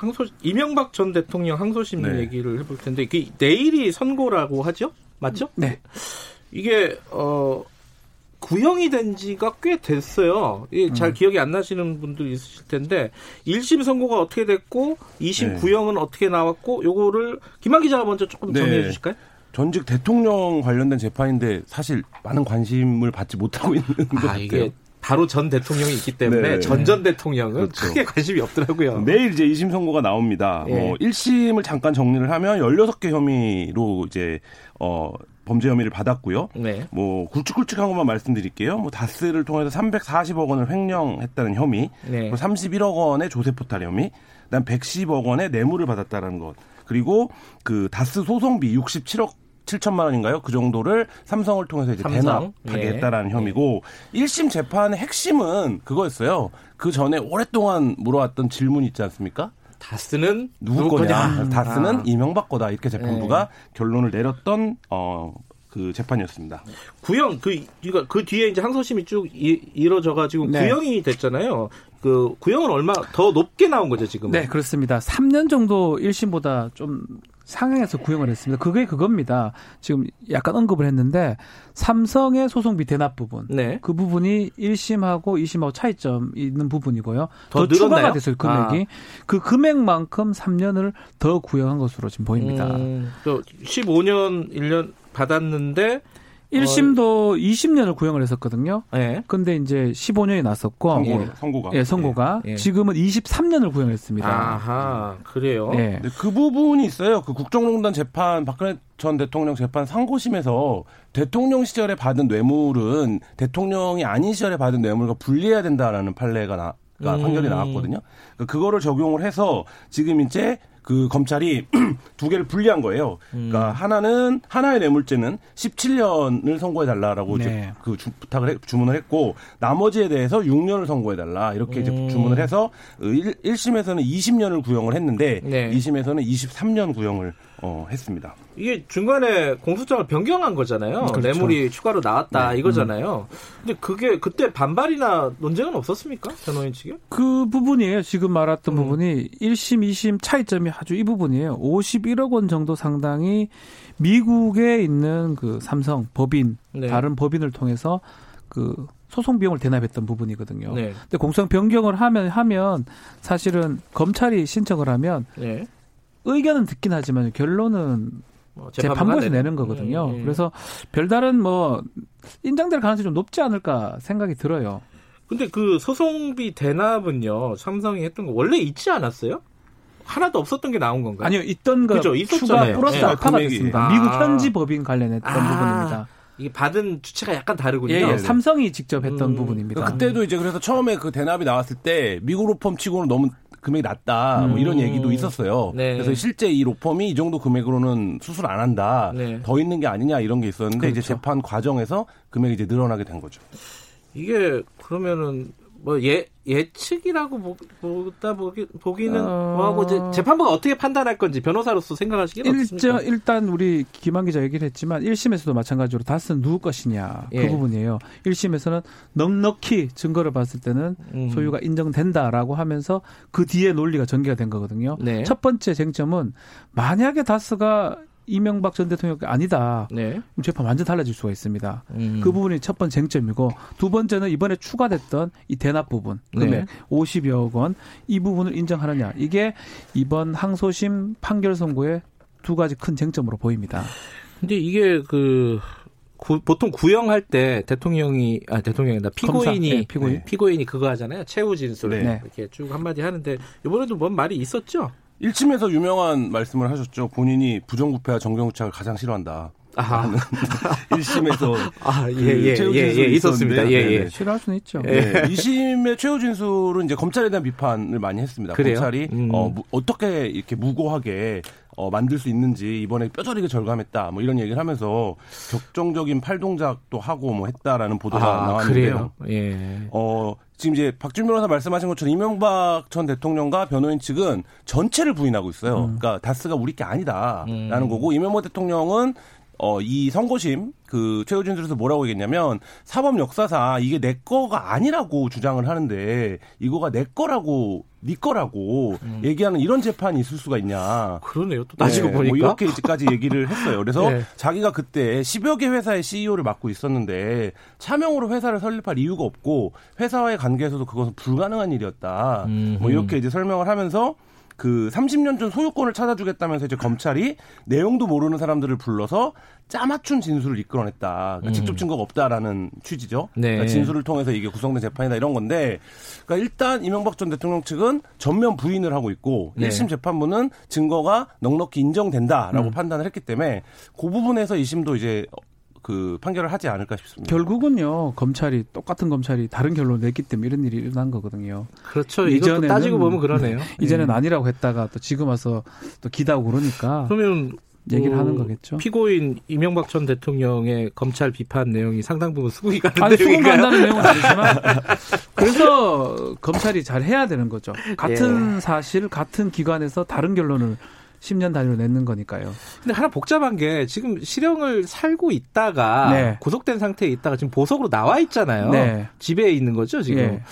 항소 이명박 전 대통령 항소심 네. 얘기를 해볼 텐데 그 내일이 선고라고 하죠? 맞죠? 네. 이게 어 구형이 된 지가 꽤 됐어요. 음. 잘 기억이 안 나시는 분들 있으실 텐데 1심 선고가 어떻게 됐고 2심 네. 구형은 어떻게 나왔고 요거를 김한 기자가 먼저 조금 정리해 네. 주실까요? 전직 대통령 관련된 재판인데 사실 많은 관심을 받지 못하고 있는 아, 것 같아요. 이게 바로 전 대통령이 있기 때문에 네. 전전 대통령은 그렇죠. 크게 관심이 없더라고요. 내일 이제 2심 선고가 나옵니다. 예. 뭐 1심을 잠깐 정리를 하면 16개 혐의로 이제 어 범죄 혐의를 받았고요. 네. 뭐 굵직굵직한 것만 말씀드릴게요. 뭐 다스를 통해서 340억 원을 횡령했다는 혐의, 네. 31억 원의 조세 포탈 혐의, 그다음 110억 원의 뇌물을 받았다는 것. 그리고 그 다스 소송비 67억 7천만 원인가요? 그 정도를 삼성을 통해서 이제 삼성? 대납하게 예. 했다라는 혐의고 예. 1심 재판의 핵심은 그거였어요. 그 전에 오랫동안 물어왔던 질문 있지 않습니까? 다스는 누구, 누구 거냐? 거냐? 다스는 아. 이명박 거다. 이렇게 재판부가 예. 결론을 내렸던 어, 그 재판이었습니다. 구형 그 이거 그 뒤에 이제 항소심이 쭉 이, 이뤄져 가지고 네. 구형이 됐잖아요. 그 구형은 얼마 더 높게 나온 거죠 지금? 네 그렇습니다. 3년 정도 1심보다 좀 상향해서 구형을 했습니다. 그게 그겁니다. 지금 약간 언급을 했는데 삼성의 소송비 대납 부분, 네. 그 부분이 1심하고 2심하고 차이점 있는 부분이고요. 더, 더 추가가 됐어요 금액이. 아. 그 금액만큼 3년을 더 구형한 것으로 지금 보입니다. 음, 또 15년 1년 받았는데 1심도 어, 20년을 구형을 했었거든요. 네. 근데 이제 15년이 났었고 선고, 선고가 예, 선고가 예. 지금은 23년을 구형했습니다. 아하, 그래요. 예. 그 부분이 있어요. 그 국정농단 재판 박근혜 전 대통령 재판 상고심에서 대통령 시절에 받은 뇌물은 대통령이 아닌 시절에 받은 뇌물과 분리해야 된다라는 판례가 나, 가 음. 판결이 나왔거든요. 그러니까 그거를 적용을 해서 지금 이제 그 검찰이 두 개를 분리한 거예요. 그러니까 음. 하나는 하나의 뇌물죄는 17년을 선고해 달라라고 네. 이제 그 주, 부탁을 해, 주문을 했고 나머지에 대해서 6년을 선고해 달라 이렇게 이제 음. 주문을 해서 1, 1심에서는 20년을 구형을 했는데 네. 2심에서는 23년 구형을 어, 했습니다. 이게 중간에 공소장을 변경한 거잖아요. 그렇죠. 뇌물이 추가로 나왔다 네. 이거잖아요. 음. 근데 그게 그때 반발이나 논쟁은 없었습니까? 변호인 측에? 그 부분이에요. 지금 말했던 음. 부분이 1심, 2심 차이점이 아주 이 부분이에요. 51억 원 정도 상당히 미국에 있는 그 삼성 법인 네. 다른 법인을 통해서 그 소송 비용을 대납했던 부분이거든요. 네. 근데 공소장 변경을 하면 하면 사실은 검찰이 신청을 하면 네. 의견은 듣긴 하지만 결론은 뭐 재판부에서 내는 거거든요. 음, 음. 그래서 별다른 뭐 인정될 가능성이 좀 높지 않을까 생각이 들어요. 근데 그 소송비 대납은요 삼성이 했던 거 원래 있지 않았어요? 하나도 없었던 게 나온 건가요? 아니요, 있던 거 그죠, 추가 플러스 네. 알파가 됐습니다. 아. 미국 현지 법인 관련했던 아. 부분입니다. 이게 받은 주체가 약간 다르군요. 예, 예. 삼성이 직접 했던 음. 부분입니다. 그때도 이제 그래서 처음에 그 대납이 나왔을 때 미국 로펌 치고는 너무 금액이 낮다 뭐 이런 음. 얘기도 있었어요. 네. 그래서 실제 이 로펌이 이 정도 금액으로는 수술 안 한다. 네. 더 있는 게 아니냐 이런 게 있었는데 그렇죠. 이제 재판 과정에서 금액이 이제 늘어나게 된 거죠. 이게 그러면은 뭐 예, 예측이라고 보다 보기, 보기는 어... 뭐하고 이제 재판부가 어떻게 판단할 건지 변호사로서 생각하시기는 어떻습니까? 일단 우리 김한 기자 얘기를 했지만 1심에서도 마찬가지로 다스는 누구 것이냐 그 예. 그 부분이에요. 1심에서는 넉넉히 증거를 봤을 때는 음. 소유가 인정된다라고 하면서 그 뒤에 논리가 전개가 된 거거든요. 네. 첫 번째 쟁점은 만약에 다스가 이명박 전 대통령이 아니다. 네. 재판 완전 달라질 수가 있습니다. 음. 그 부분이 첫 번째 쟁점이고 두 번째는 이번에 추가됐던 이 대납 부분 금액 네. 50여억 원 이 부분을 인정하느냐 이게 이번 항소심 판결 선고의 두 가지 큰 쟁점으로 보입니다. 근데 이게 그 구, 보통 구형할 때 대통령이 아 대통령이다 피고인이 네, 피고인 네. 피고인이 그거 하잖아요 최후 진술 네. 이렇게 쭉 한마디 하는데 이번에도 뭔 말이 있었죠? 1심에서 유명한 말씀을 하셨죠. 본인이 부정부패와 정경유착을 가장 싫어한다. 아, 1심에서 아, 예, 예, 그 예, 예, 있었습니다. 예, 예. 싫어할 수는 있죠. 네, 2심의 최후 진술은 이제 검찰에 대한 비판을 많이 했습니다. 그래요? 검찰이 음. 어, 어떻게 이렇게 무고하게 어, 만들 수 있는지 이번에 뼈저리게 절감했다. 뭐 이런 얘기를 하면서 격정적인 팔동작도 하고 뭐 했다라는 보도가 아, 나왔는데요. 그래요? 예. 어, 지금 이제 박준 변호사 말씀하신 것처럼 이명박 전 대통령과 변호인 측은 전체를 부인하고 있어요. 음. 그러니까 다스가 우리 게 아니다라는 음. 거고 이명박 대통령은 어, 이 선고심 그 최후 진술에서 뭐라고 얘기했냐면 사법 역사상 이게 내 거가 아니라고 주장을 하는데 이거가 내 거라고 네 거라고 음. 얘기하는 이런 재판이 있을 수가 있냐. 그러네요. 또 따지고 네, 뭐 보니까. 뭐 이렇게까지 얘기를 했어요. 그래서 네. 자기가 그때 10여 개 회사의 CEO를 맡고 있었는데 차명으로 회사를 설립할 이유가 없고 회사와의 관계에서도 그것은 불가능한 일이었다. 음. 뭐 이렇게 이제 설명을 하면서 그 30년 전 소유권을 찾아주겠다면서 이제 검찰이 내용도 모르는 사람들을 불러서 짜맞춘 진술을 이끌어냈다. 그러니까 음. 직접 증거가 없다라는 취지죠. 네. 그러니까 진술을 통해서 이게 구성된 재판이다 이런 건데, 그러니까 일단 이명박 전 대통령 측은 전면 부인을 하고 있고 네. 1심 재판부는 증거가 넉넉히 인정된다라고 음. 판단을 했기 때문에 그 부분에서 2심도 이제 그 판결을 하지 않을까 싶습니다. 결국은요 검찰이 똑같은 검찰이 다른 결론을 냈기 때문에 이런 일이 일어난 거거든요. 그렇죠. 이전에 따지고 보면 그러네요. 이전엔 네. 아니라고 했다가 또 지금 와서 또 기다고 그러니까. 그러면 얘기를 하는 거겠죠. 피고인 이명박 전 대통령의 검찰 비판 내용이 상당 부분 수긍이 가는 아니, 수긍 간다는 내용은 아니지만 그래서 검찰이 잘 해야 되는 거죠. 같은 예. 사실 같은 기관에서 다른 결론을 10년 단위로 내는 거니까요. 근데 하나 복잡한 게 지금 실형을 살고 있다가 네. 구속된 상태에 있다가 지금 보석으로 나와 있잖아요. 네. 집에 있는 거죠, 지금. 네.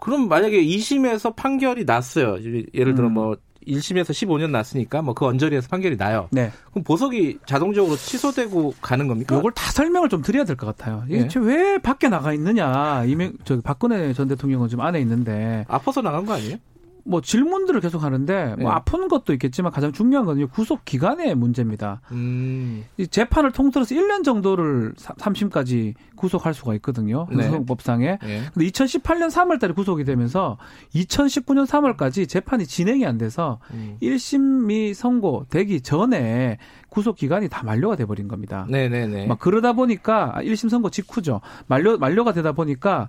그럼 만약에 2심에서 판결이 났어요. 예를 들어 음. 뭐 1심에서 15년 났으니까 뭐 그 언저리에서 판결이 나요. 네. 그럼 보석이 자동적으로 취소되고 가는 겁니까? 이걸 다 설명을 좀 드려야 될 것 같아요. 이게 네. 왜 밖에 나가 있느냐. 이명 저 박근혜 전 대통령은 지금 안에 있는데 아파서 나간 거 아니에요? 뭐 질문들을 계속 하는데 뭐 네. 아픈 것도 있겠지만 가장 중요한 건 구속 기간의 문제입니다. 음. 이 재판을 통틀어서 1년 정도를 3심까지 구속할 수가 있거든요. 구속법상에. 네. 근데 2018년 3월 달에 구속이 되면서 2019년 3월까지 재판이 진행이 안 돼서 음. 1심이 선고되기 전에 구속 기간이 다 만료가 돼 버린 겁니다. 네 네 네. 막 그러다 보니까 1심 선고 직후죠. 만료 만료가 되다 보니까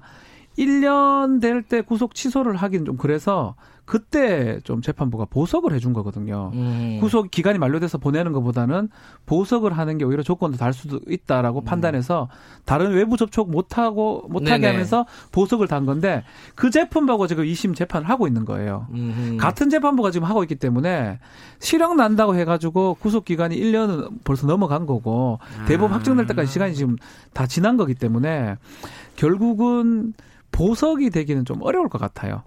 1년 될 때 구속 취소를 하긴 좀 그래서 그때 좀 재판부가 보석을 해준 거거든요. 음. 구속 기간이 만료돼서 보내는 것보다는 보석을 하는 게 오히려 조건도 달 수도 있다라고 음. 판단해서 다른 외부 접촉 못하고 못하게 네네. 하면서 보석을 단 건데 그 재판부가 지금 2심 재판을 하고 있는 거예요. 음흠. 같은 재판부가 지금 하고 있기 때문에 실형 난다고 해가지고 구속 기간이 1년은 벌써 넘어간 거고 대법원 아. 확정될 때까지 시간이 지금 다 지난 거기 때문에 결국은 보석이 되기는 좀 어려울 것 같아요.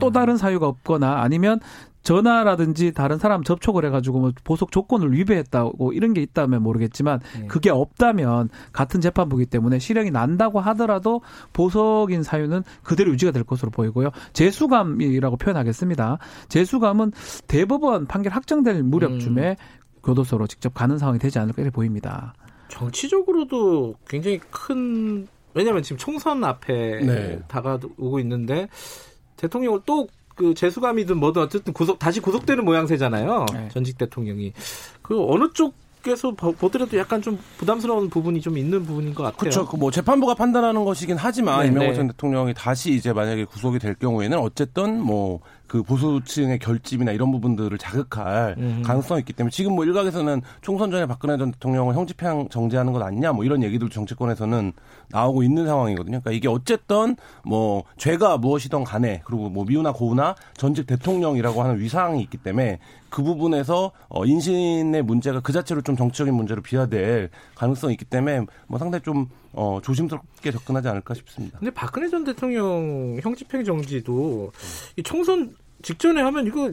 또 아. 다른 사유가 없거나 아니면 전화라든지 다른 사람 접촉을 해가지고 뭐 보석 조건을 위배했다고 이런 게 있다면 모르겠지만 네. 그게 없다면 같은 재판부기 때문에 실형이 난다고 하더라도 보석인 사유는 그대로 유지가 될 것으로 보이고요. 재수감이라고 표현하겠습니다. 재수감은 대법원 판결 확정될 무렵쯤에 음. 교도소로 직접 가는 상황이 되지 않을까 이렇게 보입니다. 정치적으로도 굉장히 큰 왜냐하면 지금 총선 앞에 네. 다가오고 있는데 대통령을 또 그 재수감이든 뭐든 어쨌든 구속 다시 구속되는 모양새잖아요. 네. 전직 대통령이 그 어느 쪽 에서 보더라도 약간 좀 부담스러운 부분이 좀 있는 부분인 것 같아요. 그렇죠. 뭐 재판부가 판단하는 것이긴 하지만 네, 이명호 네. 전 대통령이 다시 이제 만약에 구속이 될 경우에는 어쨌든 뭐 그 보수층의 결집이나 이런 부분들을 자극할 음. 가능성이 있기 때문에 지금 뭐 일각에서는 총선 전에 박근혜 전 대통령을 형집행 정지하는 것 아니냐 뭐 이런 얘기들 정치권에서는 나오고 있는 상황이거든요. 그러니까 이게 어쨌든 뭐 죄가 무엇이든 간에 그리고 뭐 미우나 고우나 전직 대통령이라고 하는 위상이 있기 때문에 그 부분에서 어 인신의 문제가 그 자체로 좀 정치적인 문제로 비화될 가능성이 있기 때문에 뭐 상당히 좀 어, 조심스럽게 접근하지 않을까 싶습니다. 근데 박근혜 전 대통령 형집행 정지도 이 총선 직전에 하면 이거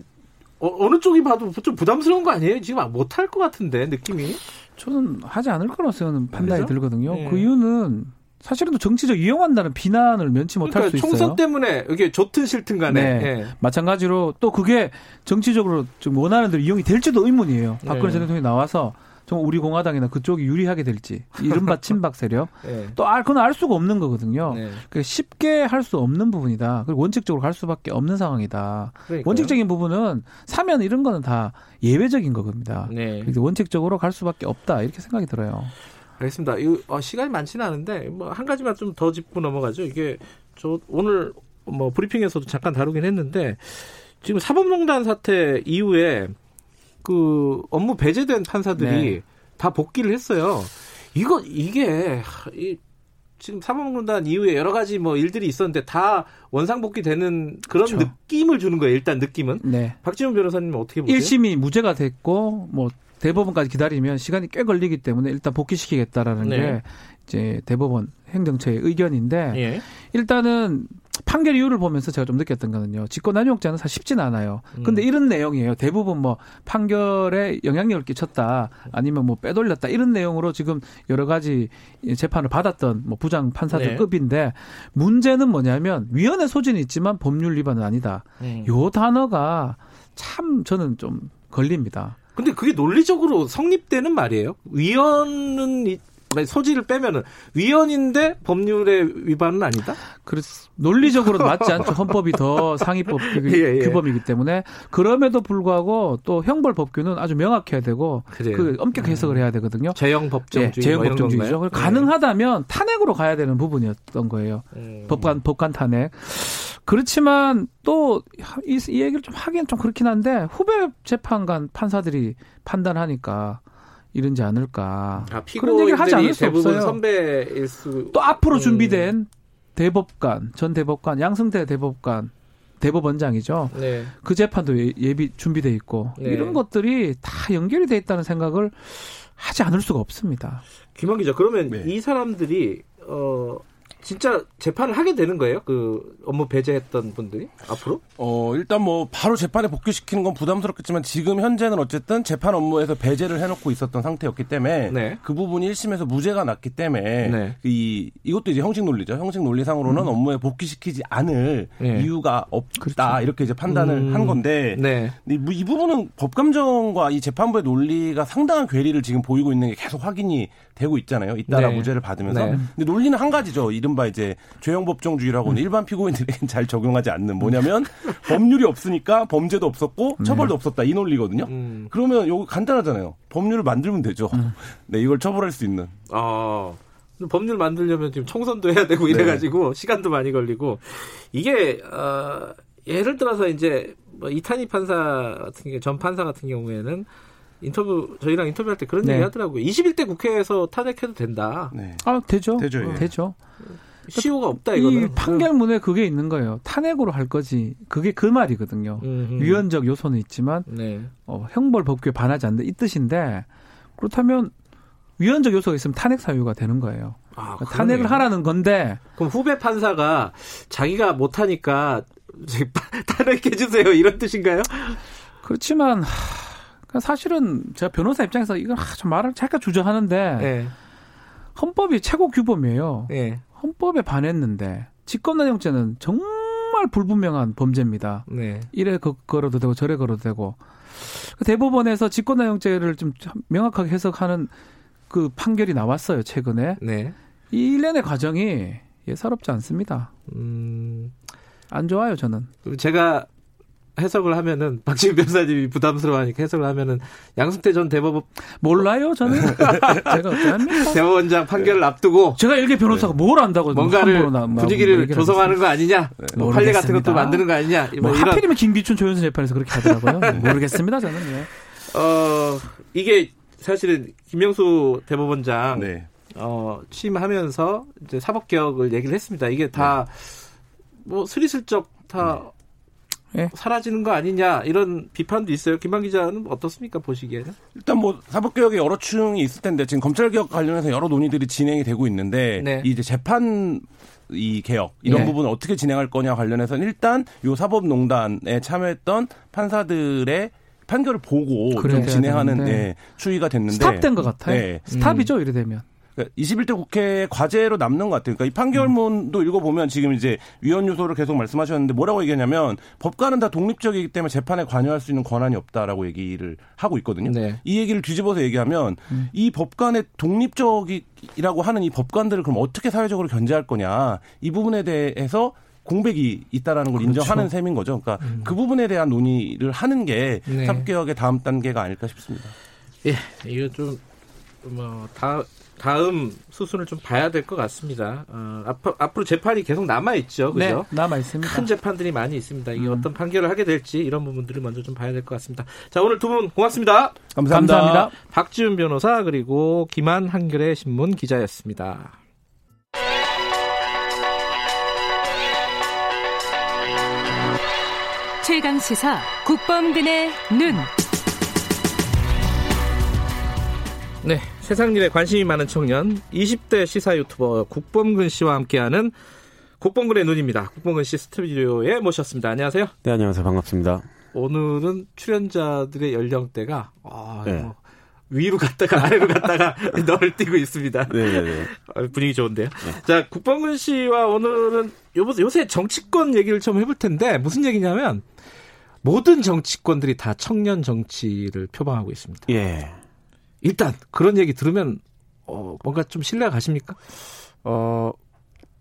어, 느 쪽이 봐도 좀 부담스러운 거 아니에요? 지금 못 할 것 같은데 느낌이? 저는 하지 않을 거라고 저는 판단이? 들거든요. 네. 그 이유는 사실은 또 정치적 이용한다는 비난을 면치 못할 그러니까 수 있어요. 총선 때문에 이게 좋든 싫든 간에 네. 네. 마찬가지로 또 그게 정치적으로 좀 원하는 대로 이용이 될지도 의문이에요. 박근혜 네. 전 대통령이 나와서 정말 우리 공화당이나 그쪽이 유리하게 될지 이른바 친박 세력 네. 또 알, 그건 알 수가 없는 거거든요. 네. 그러니까 쉽게 할 수 없는 부분이다. 그리고 원칙적으로 갈 수밖에 없는 상황이다. 그러니까요. 원칙적인 부분은 사면 이런 거는 다 예외적인 거겁니다. 네. 원칙적으로 갈 수밖에 없다 이렇게 생각이 들어요. 알겠습니다. 이 어, 시간이 많지는 않은데 뭐 한 가지만 좀 더 짚고 넘어가죠. 이게 저 오늘 뭐 브리핑에서도 잠깐 다루긴 했는데 지금 사법농단 사태 이후에 그 업무 배제된 판사들이 네. 다 복귀를 했어요. 이거 이게 이 지금 사법농단 이후에 여러 가지 뭐 일들이 있었는데 다 원상복귀 되는 그런 그렇죠. 느낌을 주는 거예요. 일단 느낌은. 네. 박지원 변호사님 어떻게 보세요? 1심이 무죄가 됐고 뭐 대법원까지 기다리면 시간이 꽤 걸리기 때문에 일단 복귀시키겠다라는 네. 게 이제 대법원 행정처의 의견인데 예. 일단은 판결 이유를 보면서 제가 좀 느꼈던 거는요. 직권남용죄는 사실 쉽진 않아요. 근데 음. 이런 내용이에요. 대부분 뭐 판결에 영향력을 끼쳤다 아니면 뭐 빼돌렸다 이런 내용으로 지금 여러 가지 재판을 받았던 뭐 부장 판사들 네. 급인데 문제는 뭐냐면 위헌의 소진이 있지만 법률 위반은 아니다. 음. 요 단어가 참 저는 좀 걸립니다. 근데 그게 논리적으로 성립되는 말이에요. 위헌은 소지를 빼면은 위헌인데 법률의 위반은 아니다? 그래서 논리적으로 맞지 않죠. 헌법이 더 상위법 그 예, 예. 규범이기 때문에 그럼에도 불구하고 또 형벌 법규는 아주 명확해야 되고 그래요. 그 엄격 해석을 해야 되거든요. 제형 법정주의, 예, 제형 뭐 법정주의죠. 네. 가능하다면 탄핵으로 가야 되는 부분이었던 거예요. 음. 법관 법관 탄핵. 그렇지만 또이 이 얘기를 좀 하기엔 좀 그렇긴 한데 후배 재판관 판사들이 판단하니까 이런지 않을까. 아, 그런 얘기를 하지 않을 수 없어요. 선배일 수. 또 앞으로 음. 준비된 대법관, 전 대법관, 양승태 대법관, 대법원장이죠. 네. 그 재판도 예, 예비 준비돼 있고 네. 이런 것들이 다 연결이 돼 있다는 생각을 하지 않을 수가 없습니다. 김한 기자, 그러면 네. 이 사람들이 어 진짜 재판을 하게 되는 거예요? 그 업무 배제했던 분들이 앞으로? 어 일단 뭐 바로 재판에 복귀시키는 건 부담스럽겠지만 지금 현재는 어쨌든 재판 업무에서 배제를 해놓고 있었던 상태였기 때문에 네. 그 부분이 1심에서 무죄가 났기 때문에 네. 이 이것도 이제 형식 논리죠. 형식 논리상으로는 음. 업무에 복귀시키지 않을 네. 이유가 없다 그렇죠. 이렇게 이제 판단을 음. 한 건데 네. 이 부분은 법감정과 이 재판부의 논리가 상당한 괴리를 지금 보이고 있는 게 계속 확인이 되고 있잖아요. 잇따라 네. 무죄를 받으면서. 네. 근데 논리는 한 가지죠. 이른바 이제 죄형 법정주의라고는 음. 일반 피고인들에겐 잘 적용하지 않는 뭐냐면 법률이 없으니까 범죄도 없었고 네. 처벌도 없었다 이 논리거든요. 음. 그러면 요거 간단하잖아요. 법률을 만들면 되죠. 음. 네, 이걸 처벌할 수 있는. 아. 법률 만들려면 지금 총선도 해야 되고 네. 이래가지고 시간도 많이 걸리고 이게 어, 예를 들어서 이제 뭐 이탄희 판사 같은 게 전 판사 같은 경우에는 인터뷰 저희랑 인터뷰할 때 그런 네. 얘기 하더라고요. 21대 국회에서 탄핵해도 된다. 네. 아 되죠. 되죠. 예. 되죠. 시효가 없다 이거는. 이 판결문에 그게 있는 거예요. 탄핵으로 할 거지. 그게 그 말이거든요. 음흠. 유연적 요소는 있지만 네. 어, 형벌 법규에 반하지 않는다 이 뜻인데 그렇다면 위헌적 요소가 있으면 탄핵 사유가 되는 거예요. 아, 그러니까 탄핵을 하라는 건데. 그럼 후배 판사가 자기가 못하니까 탄핵해 주세요 이런 뜻인가요? 그렇지만 그러니까 사실은 제가 변호사 입장에서 이건 참 말을 잠깐 주저하는데 네. 헌법이 최고 규범이에요. 네. 헌법에 반했는데 직권남용죄는 정말 불분명한 범죄입니다. 네. 이래 걸어도 되고 저래 걸어도 되고 대법원에서 직권남용죄를 좀 명확하게 해석하는 그 판결이 나왔어요 최근에. 네. 이 일련의 과정이 예사롭지 않습니다. 음... 안 좋아요 저는. 제가 해석을 하면은 박지민 변호사님이 부담스러워하니까 해석을 하면은 양승태 전 대법원 몰라요 저는 제가 어떻합니까 대법원장 판결을 앞두고 제가 일개 변호사가 네. 뭘 안다고 뭔가를 분위기를 조성하는 거 아니냐 뭐 판례 같은 것도 만드는 거 아니냐 뭐, 뭐 하필이면 김기춘 조현수 재판에서 그렇게 하더라고요 네. 모르겠습니다 저는 예. 어 이게 사실은 김명수 대법원장 네. 어 취임하면서 이제 사법 개혁을 얘기를 했습니다 이게 다뭐 네. 스리슬쩍 다 네. 예. 사라지는 거 아니냐 이런 비판도 있어요. 김한 기자는 어떻습니까 보시기에는? 일단 뭐 사법개혁에 여러 층이 있을 텐데 지금 검찰개혁 관련해서 여러 논의들이 진행이 되고 있는데 네. 이제 재판 이 개혁 이런 네. 부분을 어떻게 진행할 거냐 관련해서는 일단 요 사법농단에 참여했던 판사들의 판결을 보고 좀 진행하는 네, 추이가 됐는데 스탑된 것 같아요. 네. 스탑이죠 이래 되면. 21대 그러니까 국회 과제로 남는 것 같아요. 그러니까 이 판결문도 음. 읽어보면 지금 이제 위헌 요소를 계속 말씀하셨는데 뭐라고 얘기하냐면 법관은 다 독립적이기 때문에 재판에 관여할 수 있는 권한이 없다라고 얘기를 하고 있거든요. 네. 이 얘기를 뒤집어서 얘기하면 음. 이 법관의 독립적이라고 하는 이 법관들을 그럼 어떻게 사회적으로 견제할 거냐 이 부분에 대해서 공백이 있다라는 걸 그렇죠. 인정하는 셈인 거죠. 그러니까 음. 그 부분에 대한 논의를 하는 게 네. 사개혁의 다음 단계가 아닐까 싶습니다. 예, 이거 좀뭐다 다음 수순을 좀 봐야 될 것 같습니다. 어, 앞, 앞으로 재판이 계속 남아 있죠, 그죠? 네, 남아 있습니다. 큰 재판들이 많이 있습니다. 이게 음. 어떤 판결을 하게 될지 이런 부분들을 먼저 좀 봐야 될 것 같습니다. 자, 오늘 두 분 고맙습니다. 감사합니다. 감사합니다. 박지훈 변호사 그리고 김한 한겨레 신문 기자였습니다. 최강 시사 국범근의 눈. 네, 세상 일에 관심이 많은 청년 20대 시사 유튜버 국범근 씨와 함께하는 국범근의 눈입니다. 국범근 씨 스튜디오에 모셨습니다. 안녕하세요. 네, 안녕하세요. 반갑습니다. 오늘은 출연자들의 연령대가 아, 네. 뭐 위로 갔다가 아래로 갔다가 널 뛰고 있습니다. 네네네. 네, 네. 아, 분위기 좋은데요. 네. 자, 국범근 씨와 오늘은 요새 정치권 얘기를 좀 해볼 텐데 무슨 얘기냐면 모든 정치권들이 다 청년 정치를 표방하고 있습니다. 예. 일단 그런 얘기 들으면 어, 뭔가 좀 신뢰가 가십니까? 어,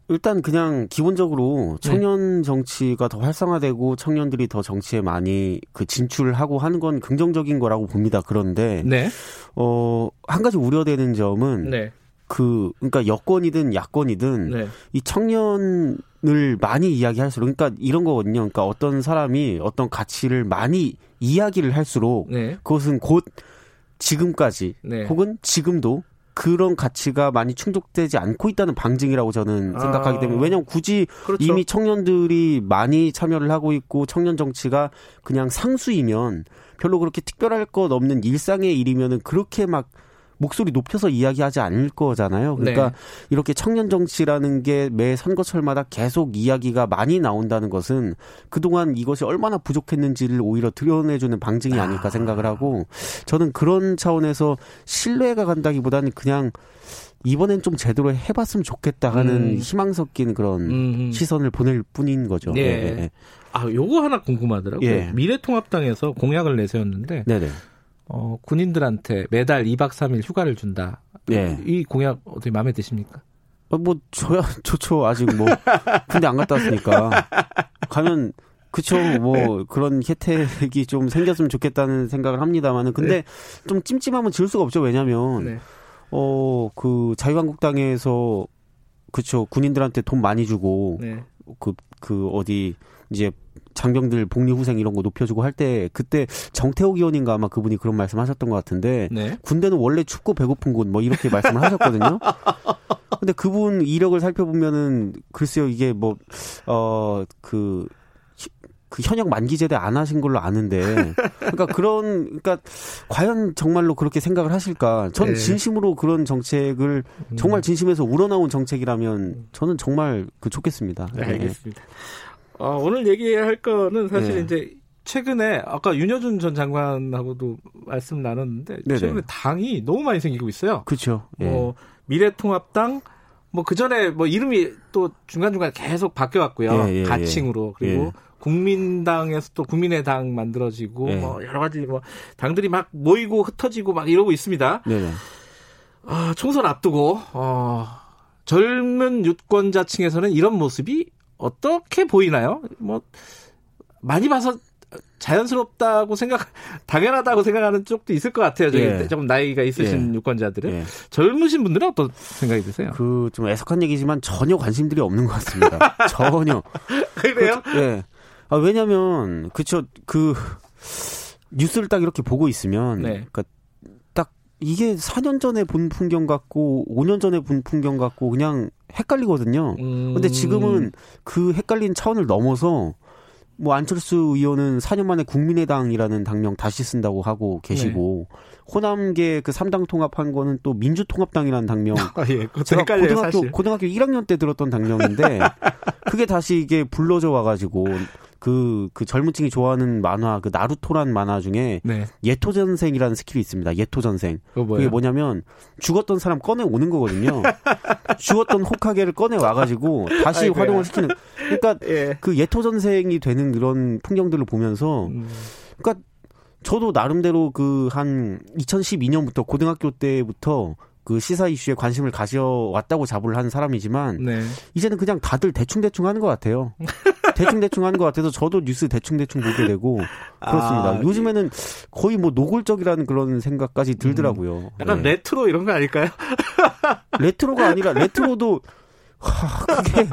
일단 그냥 기본적으로 청년 네. 정치가 더 활성화되고 청년들이 더 정치에 많이 그 진출하고 하는 건 긍정적인 거라고 봅니다. 그런데 네. 어, 한 가지 우려되는 점은 네. 그 그러니까 여권이든 야권이든 네. 이 청년을 많이 이야기할수록 그러니까 이런 거거든요. 그러니까 어떤 사람이 어떤 가치를 많이 이야기를 할수록 네. 그것은 곧 지금까지 네. 혹은 지금도 그런 가치가 많이 충족되지 않고 있다는 방증이라고 저는 생각하기 때문에 아. 왜냐하면 굳이 그렇죠. 이미 청년들이 많이 참여를 하고 있고 청년 정치가 그냥 상수이면 별로 그렇게 특별할 것 없는 일상의 일이면은 그렇게 막 목소리 높여서 이야기하지 않을 거잖아요. 그러니까 네. 이렇게 청년 정치라는 게 매 선거철마다 계속 이야기가 많이 나온다는 것은 그동안 이것이 얼마나 부족했는지를 오히려 드러내주는 방증이 아닐까 생각을 하고 저는 그런 차원에서 신뢰가 간다기보다는 그냥 이번엔 좀 제대로 해봤으면 좋겠다 하는 음. 희망 섞인 그런 음. 시선을 보낼 뿐인 거죠. 네. 네. 네. 아, 요거 하나 궁금하더라고요. 예. 미래통합당에서 공약을 내세웠는데 네네. 어, 군인들한테 매달 2박 3일 휴가를 준다. 네. 이 공약 어떻게 마음에 드십니까? 어, 뭐 저야 좋죠. 아직 뭐 군대 안 갔다 왔으니까 가면 그쵸 뭐 그런 혜택이 좀 생겼으면 좋겠다는 생각을 합니다만은 근데 네. 좀 찜찜하면 지을 수가 없죠. 왜냐면 네. 어그 자유한국당에서 그쵸 군인들한테 돈 많이 주고 그그 네. 그 어디 이제 장병들 복리후생 이런 거 높여주고 할 때 그때 정태욱 의원인가 아마 그분이 그런 말씀하셨던 것 같은데 네. 군대는 원래 춥고 배고픈 곳 뭐 이렇게 말씀을 하셨거든요. 근데 그분 이력을 살펴보면은 글쎄요 이게 뭐어그 그 현역 만기 제대 안 하신 걸로 아는데 그러니까 그런 그러니까 과연 정말로 그렇게 생각을 하실까? 전 네. 진심으로 그런 정책을 정말 음. 진심에서 우러나온 정책이라면 저는 정말 그 좋겠습니다. 네, 알겠습니다. 네. 어, 오늘 얘기할 거는 사실 네. 이제 최근에 아까 윤여준 전 장관하고도 말씀 나눴는데 네네. 최근에 당이 너무 많이 생기고 있어요. 그렇죠. 예. 뭐 미래통합당 뭐 그 전에 뭐 이름이 또 중간 중간 계속 바뀌어왔고요. 예, 예, 예, 가칭으로 그리고 예. 국민당에서 또 국민의당 만들어지고 예. 뭐 여러 가지 뭐 당들이 막 모이고 흩어지고 막 이러고 있습니다. 네네. 아, 총선 앞두고 어, 젊은 유권자층에서는 이런 모습이 어떻게 보이나요? 뭐 많이 봐서 자연스럽다고 생각, 당연하다고 생각하는 쪽도 있을 것 같아요. 저기 예. 조금 나이가 있으신 예. 유권자들은 예. 젊으신 분들은 어떤 생각이 드세요? 그 좀 애석한 얘기지만 전혀 관심들이 없는 것 같습니다. 전혀. 그래요? 그, 예. 아, 왜냐면 그쵸 그 뉴스를 딱 이렇게 보고 있으면, 네. 그러니까 이게 4년 전에 본 풍경 같고 5년 전에 본 풍경 같고 그냥 헷갈리거든요. 음. 근데 지금은 그 헷갈린 차원을 넘어서 뭐 안철수 의원은 4년 만에 국민의당이라는 당명 다시 쓴다고 하고 계시고 네. 호남계 그 3당 통합한 거는 또 민주통합당이라는 당명. 아, 예. 제가 헷갈려요, 고등학교 사실. 고등학교 1학년 때 들었던 당명인데 그게 다시 이게 불러져 와 가지고 그, 그 젊은 층이 좋아하는 만화, 그 나루토란 만화 중에 네. 예토전생이라는 skill이 있습니다. 예토전생. 그게 뭐냐면 죽었던 사람 꺼내 오는 거거든요. 죽었던 호카게를 꺼내 와가지고 다시 아이고야. 활용을 시키는. 그러니까 예. 그 예토전생이 되는 그런 풍경들을 보면서 음. 그러니까 저도 나름대로 그 한 2012년부터 고등학교 때부터 그 시사 이슈에 관심을 가져왔다고 자부를 하는 사람이지만 네. 이제는 그냥 다들 대충대충 하는 것 같아요. 대충대충 하는 것 같아서 저도 뉴스 대충대충 보게 되고 그렇습니다. 아, 요즘에는 거의 뭐 노골적이라는 그런 생각까지 들더라고요. 음, 약간 네. 레트로 이런 거 아닐까요? 레트로가 아니라 레트로도 하, 그게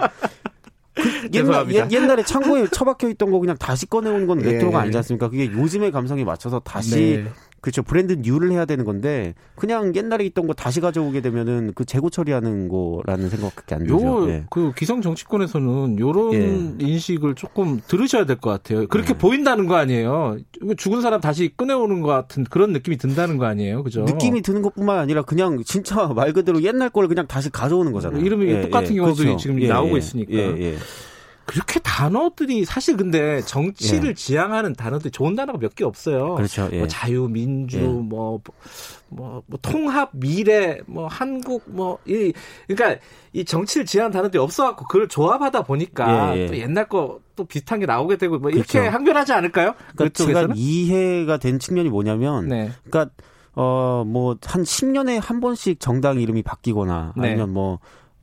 그 옛날, 옛날에 창고에 처박혀 있던 거 그냥 다시 꺼내오는 건 레트로가 예. 아니지 않습니까? 그게 요즘의 감성에 맞춰서 다시 네. 그렇죠. 브랜드 뉴를 해야 되는 건데 그냥 옛날에 있던 거 다시 가져오게 되면은 그 재고 처리하는 거라는 생각밖에 안 들죠. 요, 예. 그 기성 정치권에서는 요런 예. 인식을 조금 들으셔야 될 것 같아요. 그렇게 예. 보인다는 거 아니에요. 죽은 사람 다시 꺼내오는 것 같은 그런 느낌이 든다는 거 아니에요. 그죠? 느낌이 드는 것뿐만 아니라 그냥 진짜 말 그대로 옛날 걸 그냥 다시 가져오는 거잖아요. 이름이 예, 똑같은 예. 경우들이 그렇죠. 지금 나오고 있으니까. 그렇게 단어들이 사실 근데 정치를 예. 지향하는 단어들이 좋은 단어가 몇 개 없어요. 그렇죠. 예. 뭐 자유, 민주, 예. 뭐, 뭐, 뭐, 통합, 미래, 뭐, 한국, 뭐, 이, 그러니까 이 정치를 지향하는 단어들이 없어갖고 그걸 조합하다 보니까 예, 예. 또 옛날 거 또 비슷한 게 나오게 되고 뭐 이렇게 그렇죠. 항변하지 않을까요? 그러니까 제가 이해가 된 측면이 뭐냐면, 네. 그러니까 어, 뭐, 한 10년에 한 번씩 정당 이름이 바뀌거나, 네. 아니면 뭐,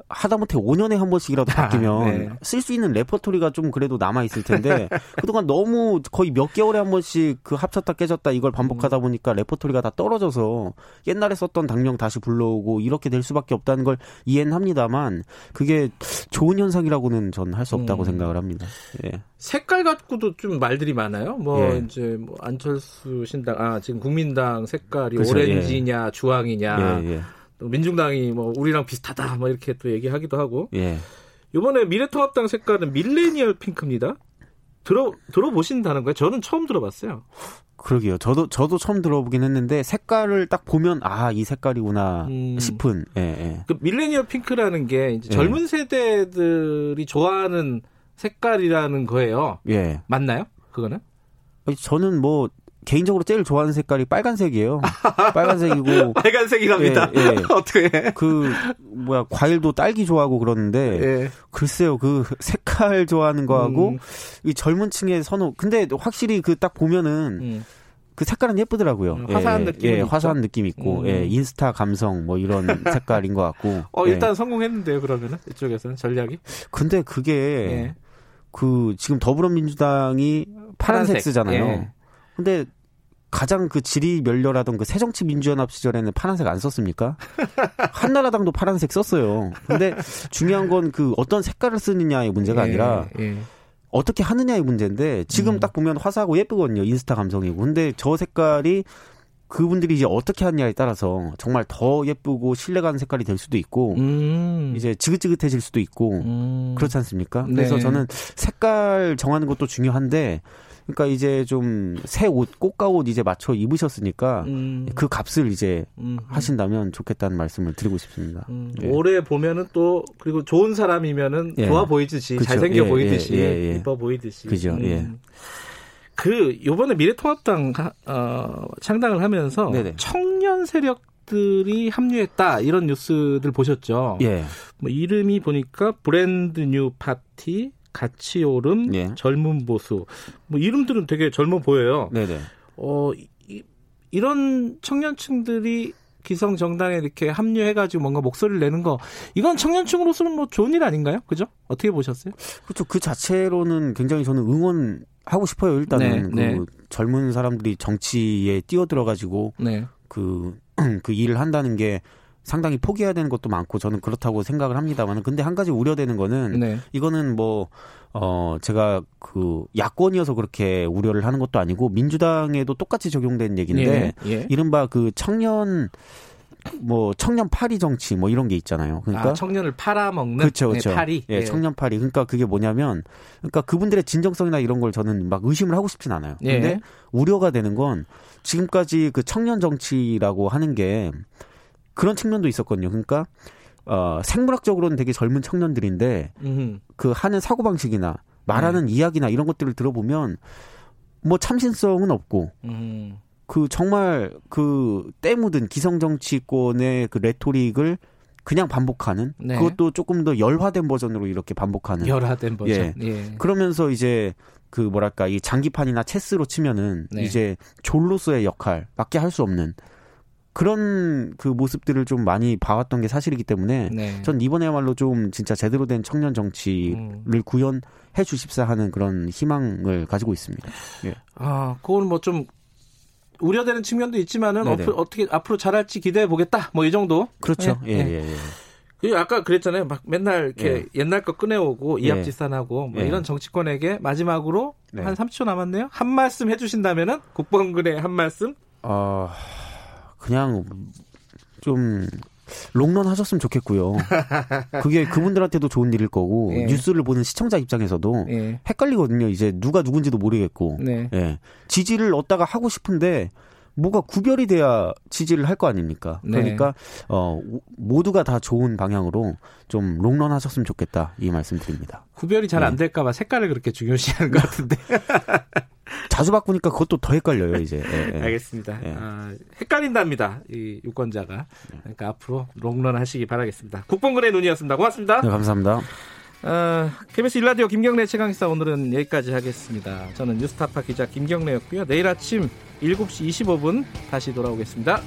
하다못해 5년에 한 번씩이라도 아, 바뀌면 아, 네. 쓸수 있는 레퍼토리가 좀 그래도 남아 있을 텐데 그동안 너무 거의 몇 개월에 한 번씩 그 합쳤다 깨졌다 이걸 반복하다 음. 보니까 레퍼토리가 다 떨어져서 옛날에 썼던 당명 다시 불러오고 이렇게 될 수밖에 없다는 걸 이해는 합니다만 그게 좋은 현상이라고는 전 할 수 없다고 음. 생각을 합니다. 예. 색깔 갖고도 좀 말들이 많아요. 뭐 예. 이제 뭐 안철수 신당 아 지금 국민당 색깔이 그렇죠. 오렌지냐 예. 주황이냐 예, 예. 또 민중당이 뭐 우리랑 비슷하다 뭐 이렇게 또 얘기하기도 하고. 예. 이번에 미래통합당 색깔은 밀레니얼 핑크입니다. 들어 들어보신다는 거예요? 저는 처음 들어봤어요. 그러게요. 저도 저도 처음 들어보긴 했는데 색깔을 딱 보면 아 이 색깔이구나 음. 싶은. 예, 예. 그 밀레니얼 핑크라는 게 이제 예. 젊은 세대들이 좋아하는 색깔이라는 거예요. 예. 맞나요? 그거는? 저는 뭐 개인적으로 제일 좋아하는 색깔이 빨간색이에요. 빨간색이고 빨간색이랍니다. 예, 예. 어떻게? 그 뭐야 과일도 딸기 좋아하고 그러는데 예. 글쎄요 그 색깔 좋아하는 거하고 음. 이 젊은 층의 선호. 근데 확실히 그 딱 보면은. 음. 그 색깔은 예쁘더라고요. 음, 화사한 예, 느낌. 예, 화사한 느낌 있고, 음. 예, 인스타 감성 뭐 이런 색깔인 것 같고. 어, 일단 예. 성공했는데요, 그러면은 이쪽에서는 전략이. 근데 그게 예. 그 지금 더불어민주당이 파란색, 파란색. 쓰잖아요. 예. 근데 가장 그 질이 멸렬하던 그 새정치민주연합 시절에는 파란색 안 썼습니까? 한나라당도 파란색 썼어요. 근데 중요한 건 그 어떤 색깔을 쓰느냐의 문제가 예, 아니라 예. 어떻게 하느냐의 문제인데 지금 음. 딱 보면 화사하고 예쁘거든요. 인스타 감성이고. 근데 저 색깔이 그분들이 이제 어떻게 하느냐에 따라서 정말 더 예쁘고 신뢰가는 색깔이 될 수도 있고 음. 이제 지긋지긋해질 수도 있고 음. 그렇지 않습니까? 그래서 네. 저는 색깔 정하는 것도 중요한데 그러니까 이제 좀 새 옷, 꼬까옷 이제 맞춰 입으셨으니까 음. 그 값을 이제 음. 하신다면 좋겠다는 말씀을 드리고 싶습니다. 음. 예. 올해 보면은 또 그리고 좋은 사람이면은 예. 좋아 보이듯이 그쵸. 잘생겨 예, 보이듯이 예, 예, 예. 이뻐 보이듯이. 그죠. 예. 음. 그 요번에 미래통합당 어, 창당을 하면서 네네. 청년 세력 들이 합류했다 이런 뉴스들 보셨죠? 예. 뭐 이름이 보니까 브랜드 뉴 파티, 같이 오름, 예. 젊은 보수 뭐 이름들은 되게 젊어 보여요. 네네. 어 이, 이런 청년층들이 기성 정당에 이렇게 합류해가지고 뭔가 목소리를 내는 거 이건 청년층으로서는 뭐 좋은 일 아닌가요? 그죠? 어떻게 보셨어요? 그렇죠. 그 자체로는 굉장히 저는 응원 하고 싶어요. 일단은 네, 그 네. 젊은 사람들이 정치에 뛰어들어가지고 네. 그, 그 일을 한다는 게 상당히 포기해야 되는 것도 많고 저는 그렇다고 생각을 합니다만 근데 한 가지 우려되는 거는 네. 이거는 뭐 어, 제가 그 야권이어서 그렇게 우려를 하는 것도 아니고 민주당에도 똑같이 적용된 얘기인데 예, 예. 이른바 그 청년 뭐 청년 파리 정치 뭐 이런 게 있잖아요. 그러니까 아, 청년을 팔아먹는 그렇죠, 그렇죠. 네, 파리. 예, 예, 청년 파리. 그러니까 그게 뭐냐면 그러니까 그분들의 진정성이나 이런 걸 저는 막 의심을 하고 싶진 않아요. 예. 근데 예. 우려가 되는 건 지금까지 그 청년 정치라고 하는 게 그런 측면도 있었거든요. 그러니까 어, 생물학적으로는 되게 젊은 청년들인데 음흠. 그 하는 사고 방식이나 말하는 네. 이야기나 이런 것들을 들어보면 뭐 참신성은 없고 음. 그 정말 그 때묻은 기성 정치권의 그 레토릭을 그냥 반복하는 네. 그것도 조금 더 열화된 버전으로 이렇게 반복하는 열화된 버전. 예. 예. 그러면서 이제 그 뭐랄까 이 장기판이나 체스로 치면은 네. 이제 졸로서의 역할 밖에 할 수 없는 그런 그 모습들을 좀 많이 봐왔던 게 사실이기 때문에 네. 전 이번에야말로 좀 진짜 제대로 된 청년 정치를 음. 구현해 주십사 하는 그런 희망을 가지고 있습니다. 예. 아, 그건 뭐 좀 우려되는 측면도 있지만은 어프, 어떻게 앞으로 잘할지 기대해 보겠다. 뭐 이 정도. 그렇죠. 예, 예, 예. 예. 그 아까 그랬잖아요. 막 맨날 이렇게 예. 옛날 거 꺼내오고 예. 이합지산하고 뭐 예. 이런 정치권에게 마지막으로 네. 한 30초 남았네요. 한 말씀 해주신다면은 국방근의 한 말씀. 어... 그냥 좀 롱런 하셨으면 좋겠고요. 그게 그분들한테도 좋은 일일 거고 예. 뉴스를 보는 시청자 입장에서도 예. 헷갈리거든요. 이제 누가 누군지도 모르겠고 네. 예. 지지를 얻다가 하고 싶은데 뭐가 구별이 돼야 지지를 할 거 아닙니까? 네. 그러니까 어 모두가 다 좋은 방향으로 좀 롱런 하셨으면 좋겠다 이 말씀드립니다. 구별이 잘안 네. 될까봐 색깔을 그렇게 중요시하는 것 같은데. 자주 바꾸니까 그것도 더 헷갈려요 이제. 예, 예. 알겠습니다. 예. 아, 헷갈린답니다 이 유권자가. 그러니까 앞으로 롱런 하시기 바라겠습니다. 국뽕근의 눈이었습니다. 고맙습니다. 네, 감사합니다. 어, KBS 일라디오 김경래 최강시사 오늘은 여기까지 하겠습니다. 저는 뉴스타파 기자 김경래였고요. 내일 아침 7시 25분 다시 돌아오겠습니다.